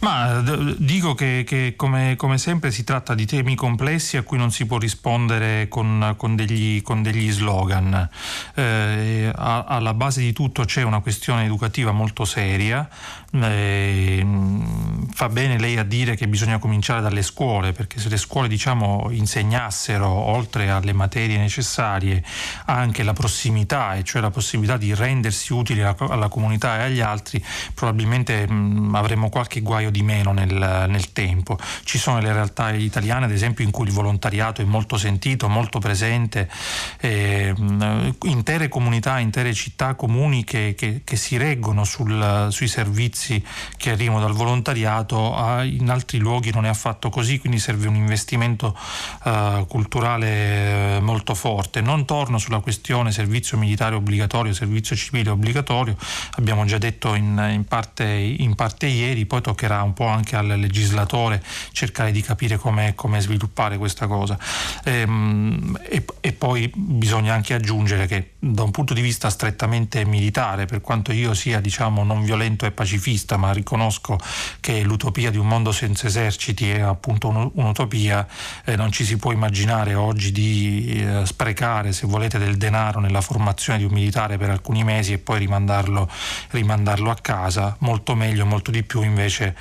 Ma dico che, che come, come, sempre si tratta di temi complessi a cui non si può rispondere con, con, degli, con degli, slogan. Eh, a, alla base di tutto c'è una questione educativa molto seria. Eh, fa bene lei a dire che bisogna cominciare dalle scuole, perché se le scuole diciamo, insegnassero, oltre alle materie necessarie, anche la prossimità, e cioè la possibilità di rendersi utili alla, alla comunità e agli altri, probabilmente mh, avremmo qualche guaio di meno nel, nel, tempo. Ci sono le realtà italiane, ad esempio, in cui il volontariato è molto sentito, molto presente, eh, intere comunità, intere città, comuni che, che, che si reggono sul, sui servizi che arrivano dal volontariato, ah, in altri luoghi non è affatto così, quindi serve un investimento uh, culturale molto forte. Non torno sulla questione servizio militare obbligatorio, servizio civile obbligatorio, abbiamo già detto in, in, parte, in parte ieri, poi toccherà un po' anche al legislatore cercare di capire come, sviluppare questa cosa. E, ehm, e, e, poi bisogna anche aggiungere che da un punto di vista strettamente militare, per quanto io sia diciamo non violento e pacifista, ma riconosco che l'utopia di un mondo senza eserciti è appunto un'utopia, eh, non ci si può immaginare oggi di eh, sprecare, se volete, del denaro nella formazione di un militare per alcuni mesi e poi rimandarlo, rimandarlo a casa, molto meglio, molto di più invece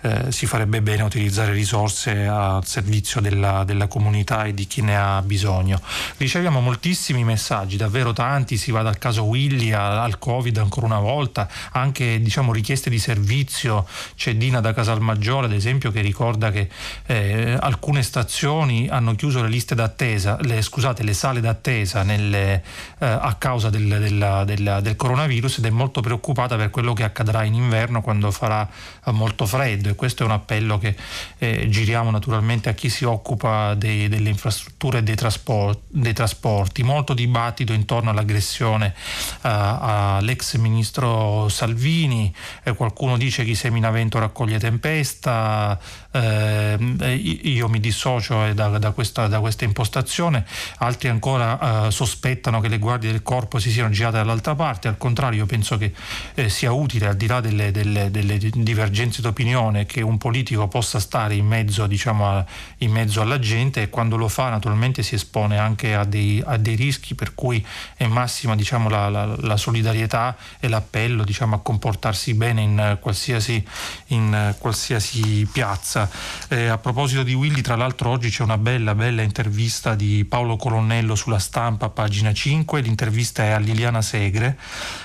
eh, si farebbe bene utilizzare risorse al servizio della, della, comunità e di chi ne ha bisogno. Riceviamo moltissimi messaggi, davvero tanti, si va dal caso Willy al Covid ancora una volta, anche diciamo, richieste di servizio, c'è Dina da Casalmaggiore ad esempio che ricorda che eh, alcune stazioni hanno chiuso le liste d'attesa, le, scusate, le sale d'attesa nelle, eh, a causa del, della, della, del coronavirus ed è molto preoccupata per quello che accadrà in inverno quando farà molto freddo questo è un appello che eh, giriamo naturalmente a chi si occupa dei, delle infrastrutture e dei, trasport, dei, trasporti. Molto dibattito intorno all'aggressione uh, all'ex ministro Salvini, eh, qualcuno dice chi semina vento raccoglie tempesta, eh, io mi dissocio eh, da, da, questa, da, questa, impostazione, altri ancora eh, sospettano che le guardie del corpo si siano girate dall'altra parte, al contrario io penso che eh, sia utile al di là delle, delle, delle divergenze d'opinione opinione che un politico possa stare in mezzo, diciamo, a, in mezzo alla gente e quando lo fa naturalmente si espone anche a dei, a dei rischi per cui è massima diciamo, la, la, la, solidarietà e l'appello diciamo, a comportarsi bene in qualsiasi, in qualsiasi piazza. Eh, a proposito di Willy, tra l'altro oggi c'è una bella, bella intervista di Paolo Colonnello sulla stampa, pagina 5, l'intervista è a Liliana Segre.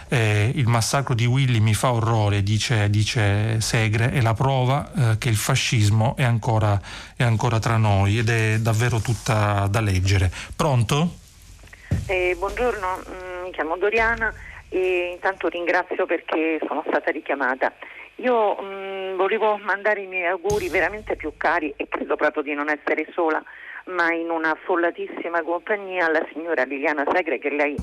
Eh, il massacro di Willy mi fa orrore, dice, dice Segre, e la prova eh, che il fascismo è ancora, è ancora, tra noi ed è davvero tutta da leggere. Pronto? Eh, buongiorno, mm, mi chiamo Doriana e intanto ringrazio perché sono stata richiamata. Io mh, mm, volevo mandare i miei auguri veramente più cari e credo proprio di non essere sola ma in una affollatissima compagnia alla signora Liliana Segre che lei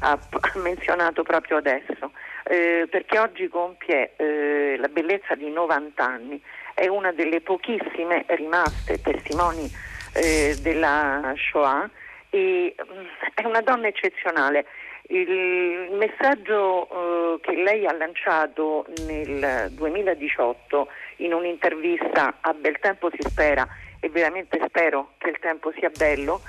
ha, <laughs> menzionato proprio adesso, eh, perché oggi compie eh, la bellezza di 90 anni è una delle pochissime rimaste testimoni eh, della Shoah e mh, mm, è una donna eccezionale. Il messaggio eh, che lei ha lanciato nel 2018 in un'intervista a Bel Tempo si spera e veramente spero che il tempo sia bello,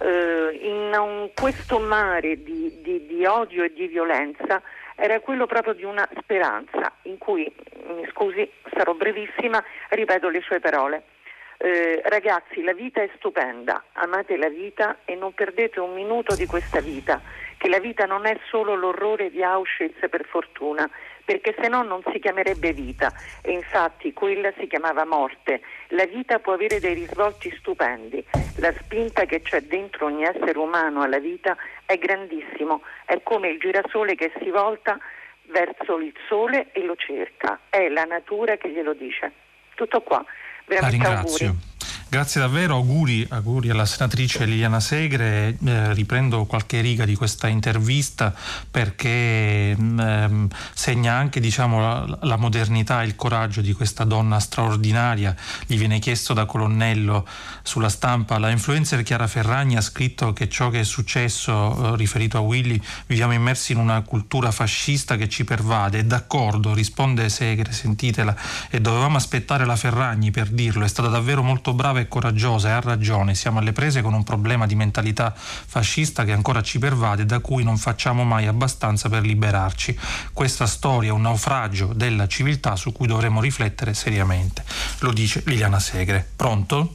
eh, in un, questo mare di, di, di odio e di violenza era quello proprio di una speranza in cui, mi scusi, sarò brevissima, ripeto le sue parole. Eh, ragazzi, la vita è stupenda, amate la vita e non perdete un minuto di questa vita, che la vita non è solo l'orrore di Auschwitz per fortuna, perché se no non si chiamerebbe vita e infatti quella si chiamava morte. La vita può avere dei risvolti stupendi, la spinta che c'è dentro ogni essere umano alla vita è grandissimo, è come il girasole che si volta verso il sole e lo cerca, è la natura che glielo dice. Tutto qua, veramente auguri. Grazie davvero, auguri, auguri, alla senatrice Liliana Segre. Eh, riprendo qualche riga di questa intervista perché mh, ehm, segna anche diciamo, la, la, modernità e il coraggio di questa donna straordinaria. Gli viene chiesto da Colonnello sulla stampa, la influencer Chiara Ferragni ha scritto che ciò che è successo eh, riferito a Willy, viviamo immersi in una cultura fascista che ci pervade. È d'accordo, risponde Segre, sentitela, e dovevamo aspettare la Ferragni per dirlo, è stata davvero molto brava brava e coraggiosa e ha ragione, siamo alle prese con un problema di mentalità fascista che ancora ci pervade e da cui non facciamo mai abbastanza per liberarci. Questa storia è un naufragio della civiltà su cui dovremmo riflettere seriamente. Lo dice Liliana Segre. Pronto?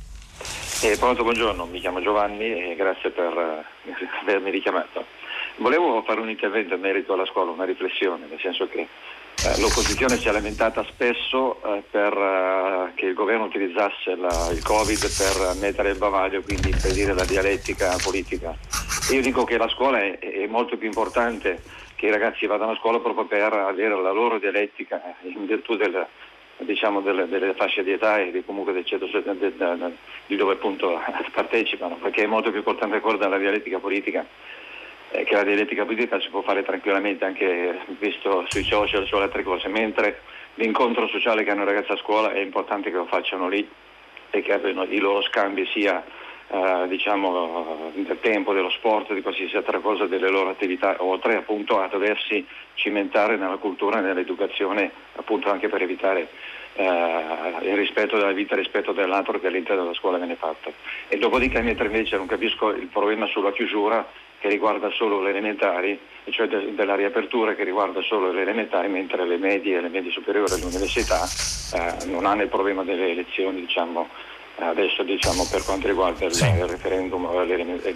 Eh, pronto, buongiorno, mi chiamo Giovanni e grazie per eh, <laughs> avermi richiamato. Volevo fare un intervento in merito alla scuola, una riflessione, nel senso che l'opposizione si è lamentata spesso eh, per eh, che il governo utilizzasse la, il Covid per mettere il bavaglio, quindi impedire la dialettica politica. Io dico che la scuola è, è, molto più importante che i ragazzi vadano a scuola proprio per avere la loro dialettica in virtù del, diciamo, delle, delle, fasce di età e comunque del centro di dove appunto partecipano, perché è molto più importante quello della dialettica politica eh, che la dialettica politica si può fare tranquillamente anche visto sui social, su altre cose, mentre l'incontro sociale che hanno i ragazzi a scuola è importante che lo facciano lì e che abbiano i loro scambi sia eh, diciamo, del tempo, dello sport, di qualsiasi altra cosa, delle loro attività, oltre appunto a doversi cimentare nella cultura e nell'educazione, appunto anche per evitare eh, il rispetto della vita, il rispetto dell'altro che all'interno della scuola viene fatto. E dopodiché mentre invece non capisco il problema sulla chiusura che riguarda solo le elementari, cioè de- della riapertura che riguarda solo le elementari, mentre le medie, le medie superiori e l'università eh, non hanno il problema delle elezioni diciamo, adesso diciamo, per quanto riguarda il, sì. il referendum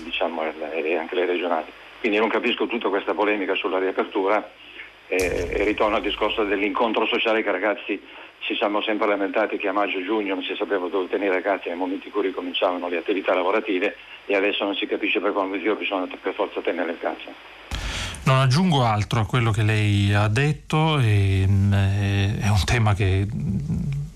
diciamo, e anche le regionali. Quindi non capisco tutta questa polemica sulla riapertura e, e ritorno al discorso dell'incontro sociale che ragazzi ci siamo sempre lamentati che a maggio-giugno non si sapeva dove tenere i ragazzi nel momento in cui ricominciavano le attività lavorative e adesso non si capisce per quale motivo bisogna per forza tenere in casa. Non aggiungo altro a quello che lei ha detto, è, mm, è un tema che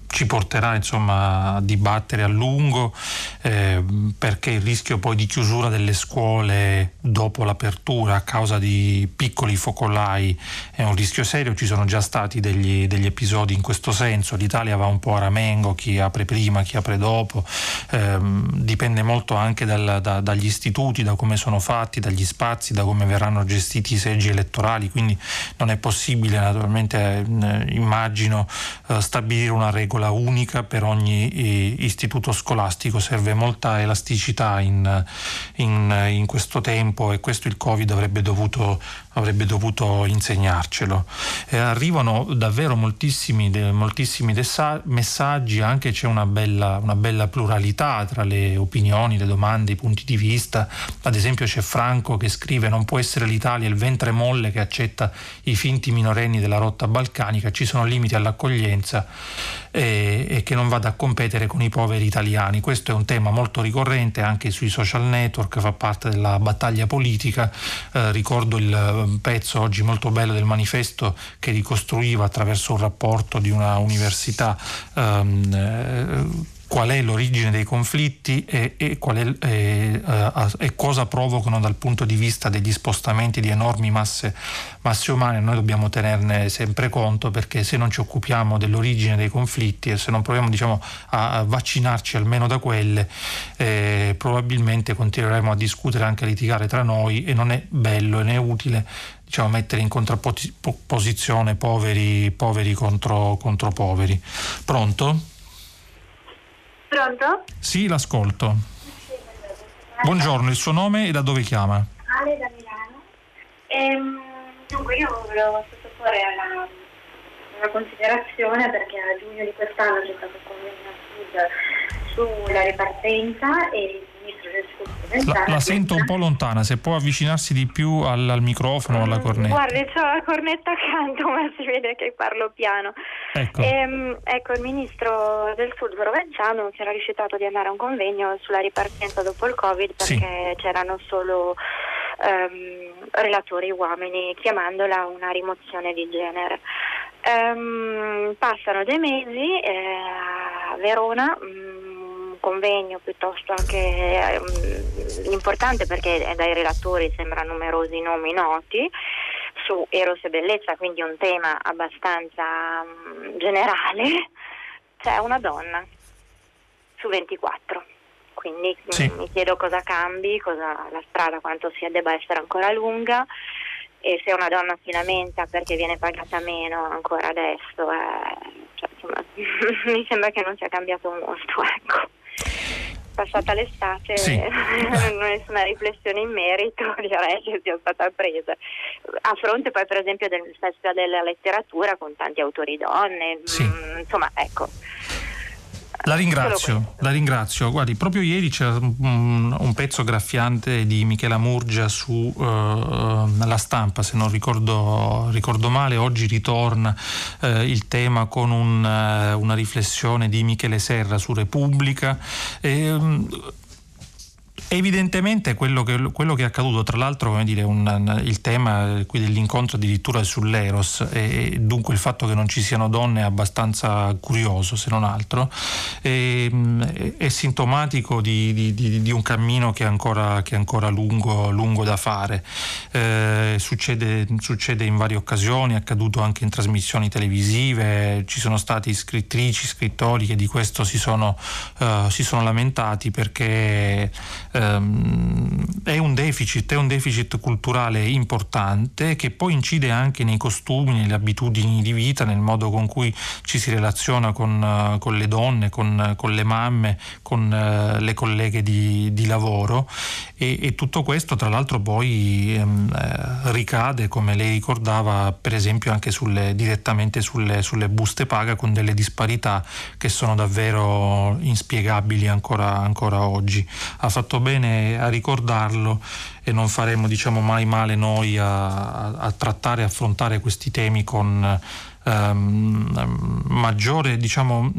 ci porterà insomma, a dibattere a lungo eh, perché il rischio poi di chiusura delle scuole dopo l'apertura a causa di piccoli focolai è un rischio serio, ci sono già stati degli, degli episodi in questo senso, l'Italia va un po' a ramengo, chi apre prima, chi apre dopo, eh, dipende molto anche dal, da, dagli istituti, da come sono fatti, dagli spazi, da come verranno gestiti i seggi elettorali, quindi non è possibile naturalmente eh, immagino eh, stabilire una regola regola unica per ogni istituto scolastico, serve molta elasticità in, in, in, questo tempo e questo il Covid avrebbe dovuto, avrebbe dovuto insegnarcelo. Eh, arrivano davvero moltissimi, de, moltissimi dessa, messaggi, anche c'è una bella, una bella pluralità tra le opinioni, le domande, i punti di vista. Ad esempio c'è Franco che scrive non può essere l'Italia il ventre molle che accetta i finti minorenni della rotta balcanica, ci sono limiti all'accoglienza e, e, che non vada a competere con i poveri italiani. Questo è un tema molto ricorrente anche sui social network, fa parte della battaglia politica. Eh, ricordo il um, pezzo oggi molto bello del manifesto che ricostruiva attraverso un rapporto di una università ehm, eh, qual è l'origine dei conflitti e, e, è, e, e, cosa provocano dal punto di vista degli spostamenti di enormi masse, masse, umane. Noi dobbiamo tenerne sempre conto perché se non ci occupiamo dell'origine dei conflitti e se non proviamo diciamo, a, vaccinarci almeno da quelle, eh, probabilmente continueremo a discutere anche a litigare tra noi e non è bello e né utile diciamo, mettere in contrapposizione poveri, poveri contro, contro poveri. Pronto? Pronto? Sì, l'ascolto. Buongiorno, il suo nome e da dove chiama? Ale da Milano. Ehm, dunque io volevo sottoporre alla, una considerazione perché a giugno di quest'anno c'è stato il convegno sulla ripartenza e la, la, sento un po' lontana, se può avvicinarsi di più al, al microfono o alla cornetta. Guardi, ho la cornetta accanto, <laughs> ma si vede che parlo piano. Ecco. Ehm, ecco, il ministro del Sud Provenzano si era rifiutato di andare a un convegno sulla ripartenza dopo il Covid perché sì. c'erano solo ehm, relatori uomini, chiamandola una rimozione di genere. Ehm, passano dei mesi eh, a Verona. Mh, convegno piuttosto anche um, importante perché dai relatori sembra numerosi nomi noti su Eros e Bellezza, quindi un tema abbastanza um, generale, c'è una donna su 24. Quindi mm, sì. mi chiedo cosa cambi, cosa, la strada quanto sia debba essere ancora lunga e se una donna si lamenta perché viene pagata meno ancora adesso, eh, cioè, insomma, <laughs> mi sembra che non sia cambiato molto. Ecco passata l'estate sì. <laughs> nessuna riflessione in merito <laughs> direi che sia stata presa a fronte poi per esempio del festival della letteratura con tanti autori donne sì. mh, mm, insomma ecco la ringrazio, la ringrazio. Guardi, proprio ieri c'era un, un pezzo graffiante di Michela Murgia su uh, La stampa, se non ricordo, ricordo male. Oggi ritorna uh, il tema con un, uh, una riflessione di Michele Serra su Repubblica. E, um, Evidentemente quello che, quello che, è accaduto, tra l'altro dire, un, il tema qui dell'incontro addirittura sull'Eros e, e, dunque il fatto che non ci siano donne è abbastanza curioso se non altro, e, è, è, sintomatico di, di, di, di, un cammino che è ancora, che è ancora lungo, lungo, da fare. Eh, succede, succede, in varie occasioni, è accaduto anche in trasmissioni televisive, ci sono stati scrittrici, scrittori che di questo si sono, uh, si sono lamentati perché ehm, è, un deficit, è un deficit culturale importante che poi incide anche nei costumi, nelle abitudini di vita, nel modo con cui ci si relaziona con, con le donne, con, con, le mamme, con uh, le colleghe di, di lavoro e, e, tutto questo tra l'altro poi ehm, eh, ricade, come lei ricordava, per esempio anche sulle, direttamente sulle, sulle buste paga con delle disparità che sono davvero inspiegabili ancora, ancora oggi. Ha fatto bene a ricordarlo e non faremo diciamo, mai male noi a, a trattare e affrontare questi temi con ehm, maggiore, diciamo,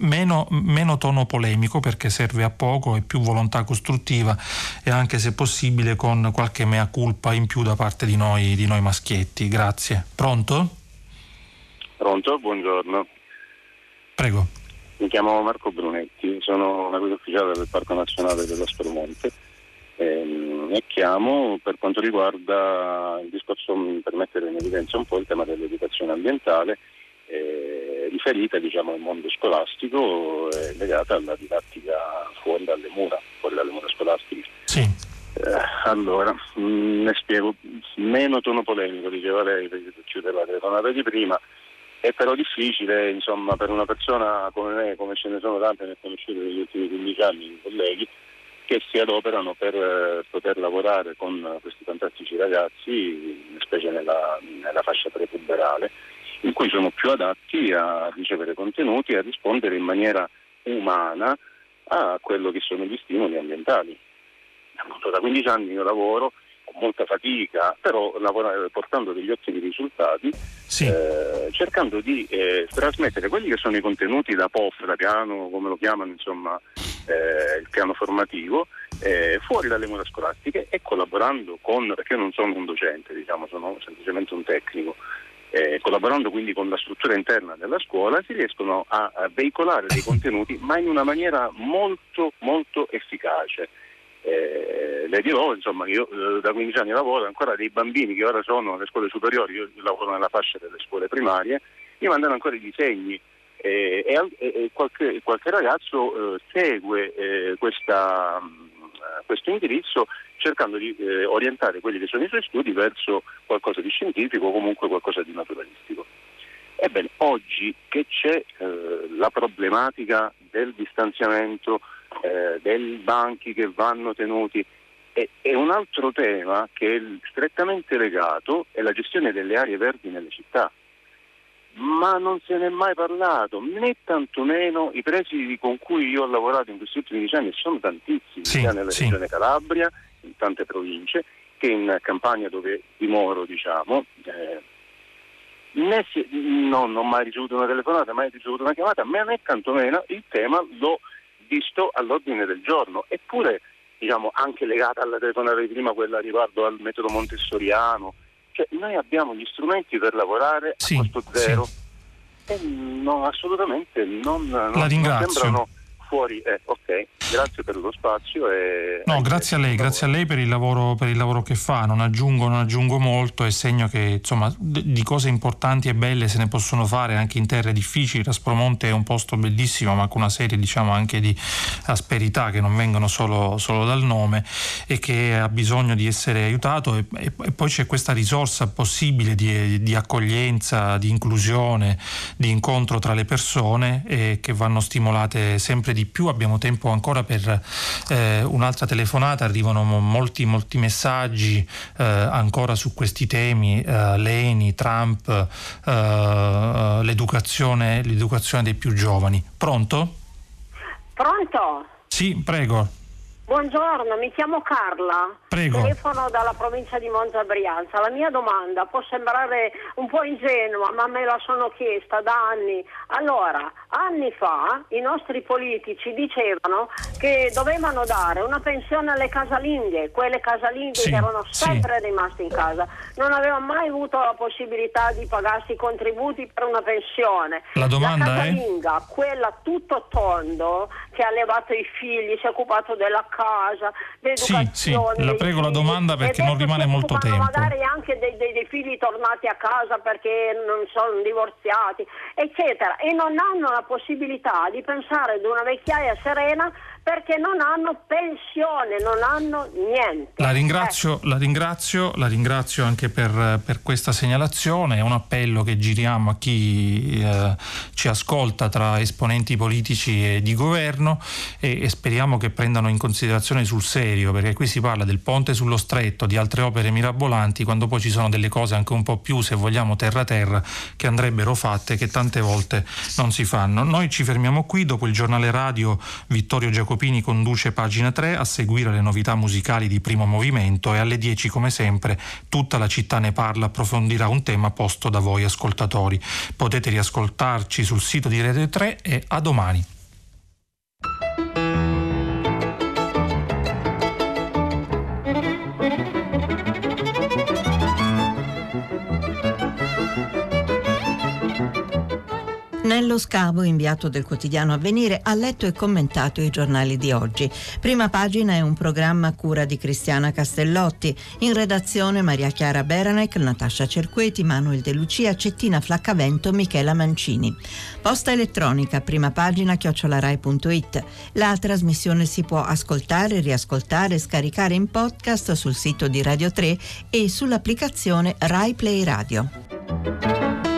meno, meno, tono polemico perché serve a poco e più volontà costruttiva e anche se possibile con qualche mea culpa in più da parte di noi, di noi maschietti. Grazie. Pronto? Pronto, buongiorno. Prego. Mi chiamo Marco Brunetti, sono una guida ufficiale del Parco Nazionale dello Spermonte ehm, e chiamo per quanto riguarda il discorso per mettere in evidenza un po' il tema dell'educazione ambientale eh, riferita diciamo, al mondo scolastico e eh, legata alla didattica fuori dalle mura, fuori dalle mura scolastiche. Sì. Eh, allora, mh, mm, ne spiego meno tono polemico, diceva lei, chiudeva la telefonata di prima, è però difficile insomma, per una persona come me, come ce ne sono tante, ne ho conosciute negli ultimi 15 anni, colleghi, che si adoperano per eh, poter lavorare con questi fantastici ragazzi, specie nella, nella fascia prepuberale, in cui sono più adatti a ricevere contenuti e a rispondere in maniera umana a quello che sono gli stimoli ambientali. Da 15 anni io lavoro con molta fatica, però portando degli ottimi risultati, sì. eh, cercando di eh, trasmettere quelli che sono i contenuti da POF, da piano, come lo chiamano, insomma, eh, il piano formativo, eh, fuori dalle mura scolastiche e collaborando con, perché io non sono un docente, diciamo, sono semplicemente un tecnico, eh, collaborando quindi con la struttura interna della scuola, si riescono a, a veicolare dei <coughs> contenuti ma in una maniera molto molto efficace. Eh, le dirò, insomma, io eh, da 15 anni lavoro, ancora dei bambini che ora sono alle scuole superiori, io lavoro nella fascia delle scuole primarie, mi mandano ancora i disegni eh, e, qualche, qualche, ragazzo eh, segue eh, questa, questo indirizzo cercando di eh, orientare quelli che sono i suoi studi verso qualcosa di scientifico o comunque qualcosa di naturalistico. Ebbene, oggi che c'è la problematica del distanziamento, eh, dei banchi che vanno tenuti, e, e, un altro tema che è strettamente legato è la gestione delle aree verdi nelle città. Ma non se ne è mai parlato, né tantomeno i presidi con cui io ho lavorato in questi ultimi dieci anni, sono tantissimi, sì, sia nella sì. regione Calabria, in tante province, che in Campania dove dimoro, diciamo, eh, si, no, non ho mai ricevuto una telefonata, mai ricevuto una chiamata, ma né tantomeno il tema l'ho visto all'ordine del giorno. Eppure, diciamo, anche legata alla telefonata di prima, quella riguardo al metodo montessoriano, cioè noi abbiamo gli strumenti per lavorare sì, a costo zero. Sì. E no, assolutamente non, non, non sembrano fuori. Eh, ok, grazie per lo spazio. E... No, grazie a lei, grazie a lei per il, lavoro, per il lavoro che fa. Non aggiungo, non aggiungo molto, è segno che insomma, di cose importanti e belle se ne possono fare anche in terre difficili. Raspromonte è un posto bellissimo, ma con una serie diciamo, anche di asperità che non vengono solo, solo dal nome e che ha bisogno di essere aiutato. E, e, e poi c'è questa risorsa possibile di, di, accoglienza, di inclusione, di incontro tra le persone eh, che vanno stimolate sempre di più, abbiamo tempo ancora per eh, un'altra telefonata, arrivano molti, molti messaggi eh, ancora su questi temi, eh, Leni, Trump, eh, l'educazione, l'educazione dei più giovani. Pronto? Pronto? Sì, prego. Buongiorno, mi chiamo Carla, Prego. telefono dalla provincia di Monza Brianza. La mia domanda può sembrare un po' ingenua, ma me la sono chiesta da anni. Allora, anni fa i nostri politici dicevano che dovevano dare una pensione alle casalinghe, quelle casalinghe sì, che erano sempre sì. rimaste in casa. Non avevano mai avuto la possibilità di pagarsi i contributi per una pensione. La domanda la casalinga, è? quella tutto tondo, che ha allevato i figli, si è occupato della casa, Sì, sì, la prego la domanda perché non rimane molto tempo. Magari anche dei, dei, dei, figli tornati a casa perché non sono divorziati, eccetera, e non hanno la possibilità di pensare ad una vecchiaia serena perché non hanno pensione, non hanno niente. La ringrazio, eh. la ringrazio, la ringrazio anche per, per, questa segnalazione, è un appello che giriamo a chi eh, ci ascolta tra esponenti politici e di governo e, e, speriamo che prendano in considerazione sul serio, perché qui si parla del ponte sullo stretto, di altre opere mirabolanti, quando poi ci sono delle cose anche un po' più, se vogliamo, terra-terra, che andrebbero fatte, che tante volte non si fanno. Noi ci fermiamo qui, dopo il giornale radio Vittorio Giacobini Copini conduce pagina 3 a seguire le novità musicali di primo movimento e alle 10 come sempre tutta la città ne parla approfondirà un tema posto da voi ascoltatori. Potete riascoltarci sul sito di Rete 3 e a domani. Nello Scavo, inviato del quotidiano Avvenire, ha letto e commentato i giornali di oggi. Prima pagina è un programma a cura di Cristiana Castellotti. In redazione Maria Chiara Beranec, Natascia Cerqueti, Manuel De Lucia, Cettina Flaccavento, Michela Mancini. Posta elettronica, prima pagina chiocciolarai.it. La trasmissione si può ascoltare, riascoltare scaricare in podcast sul sito di Radio 3 e sull'applicazione Rai Play Radio.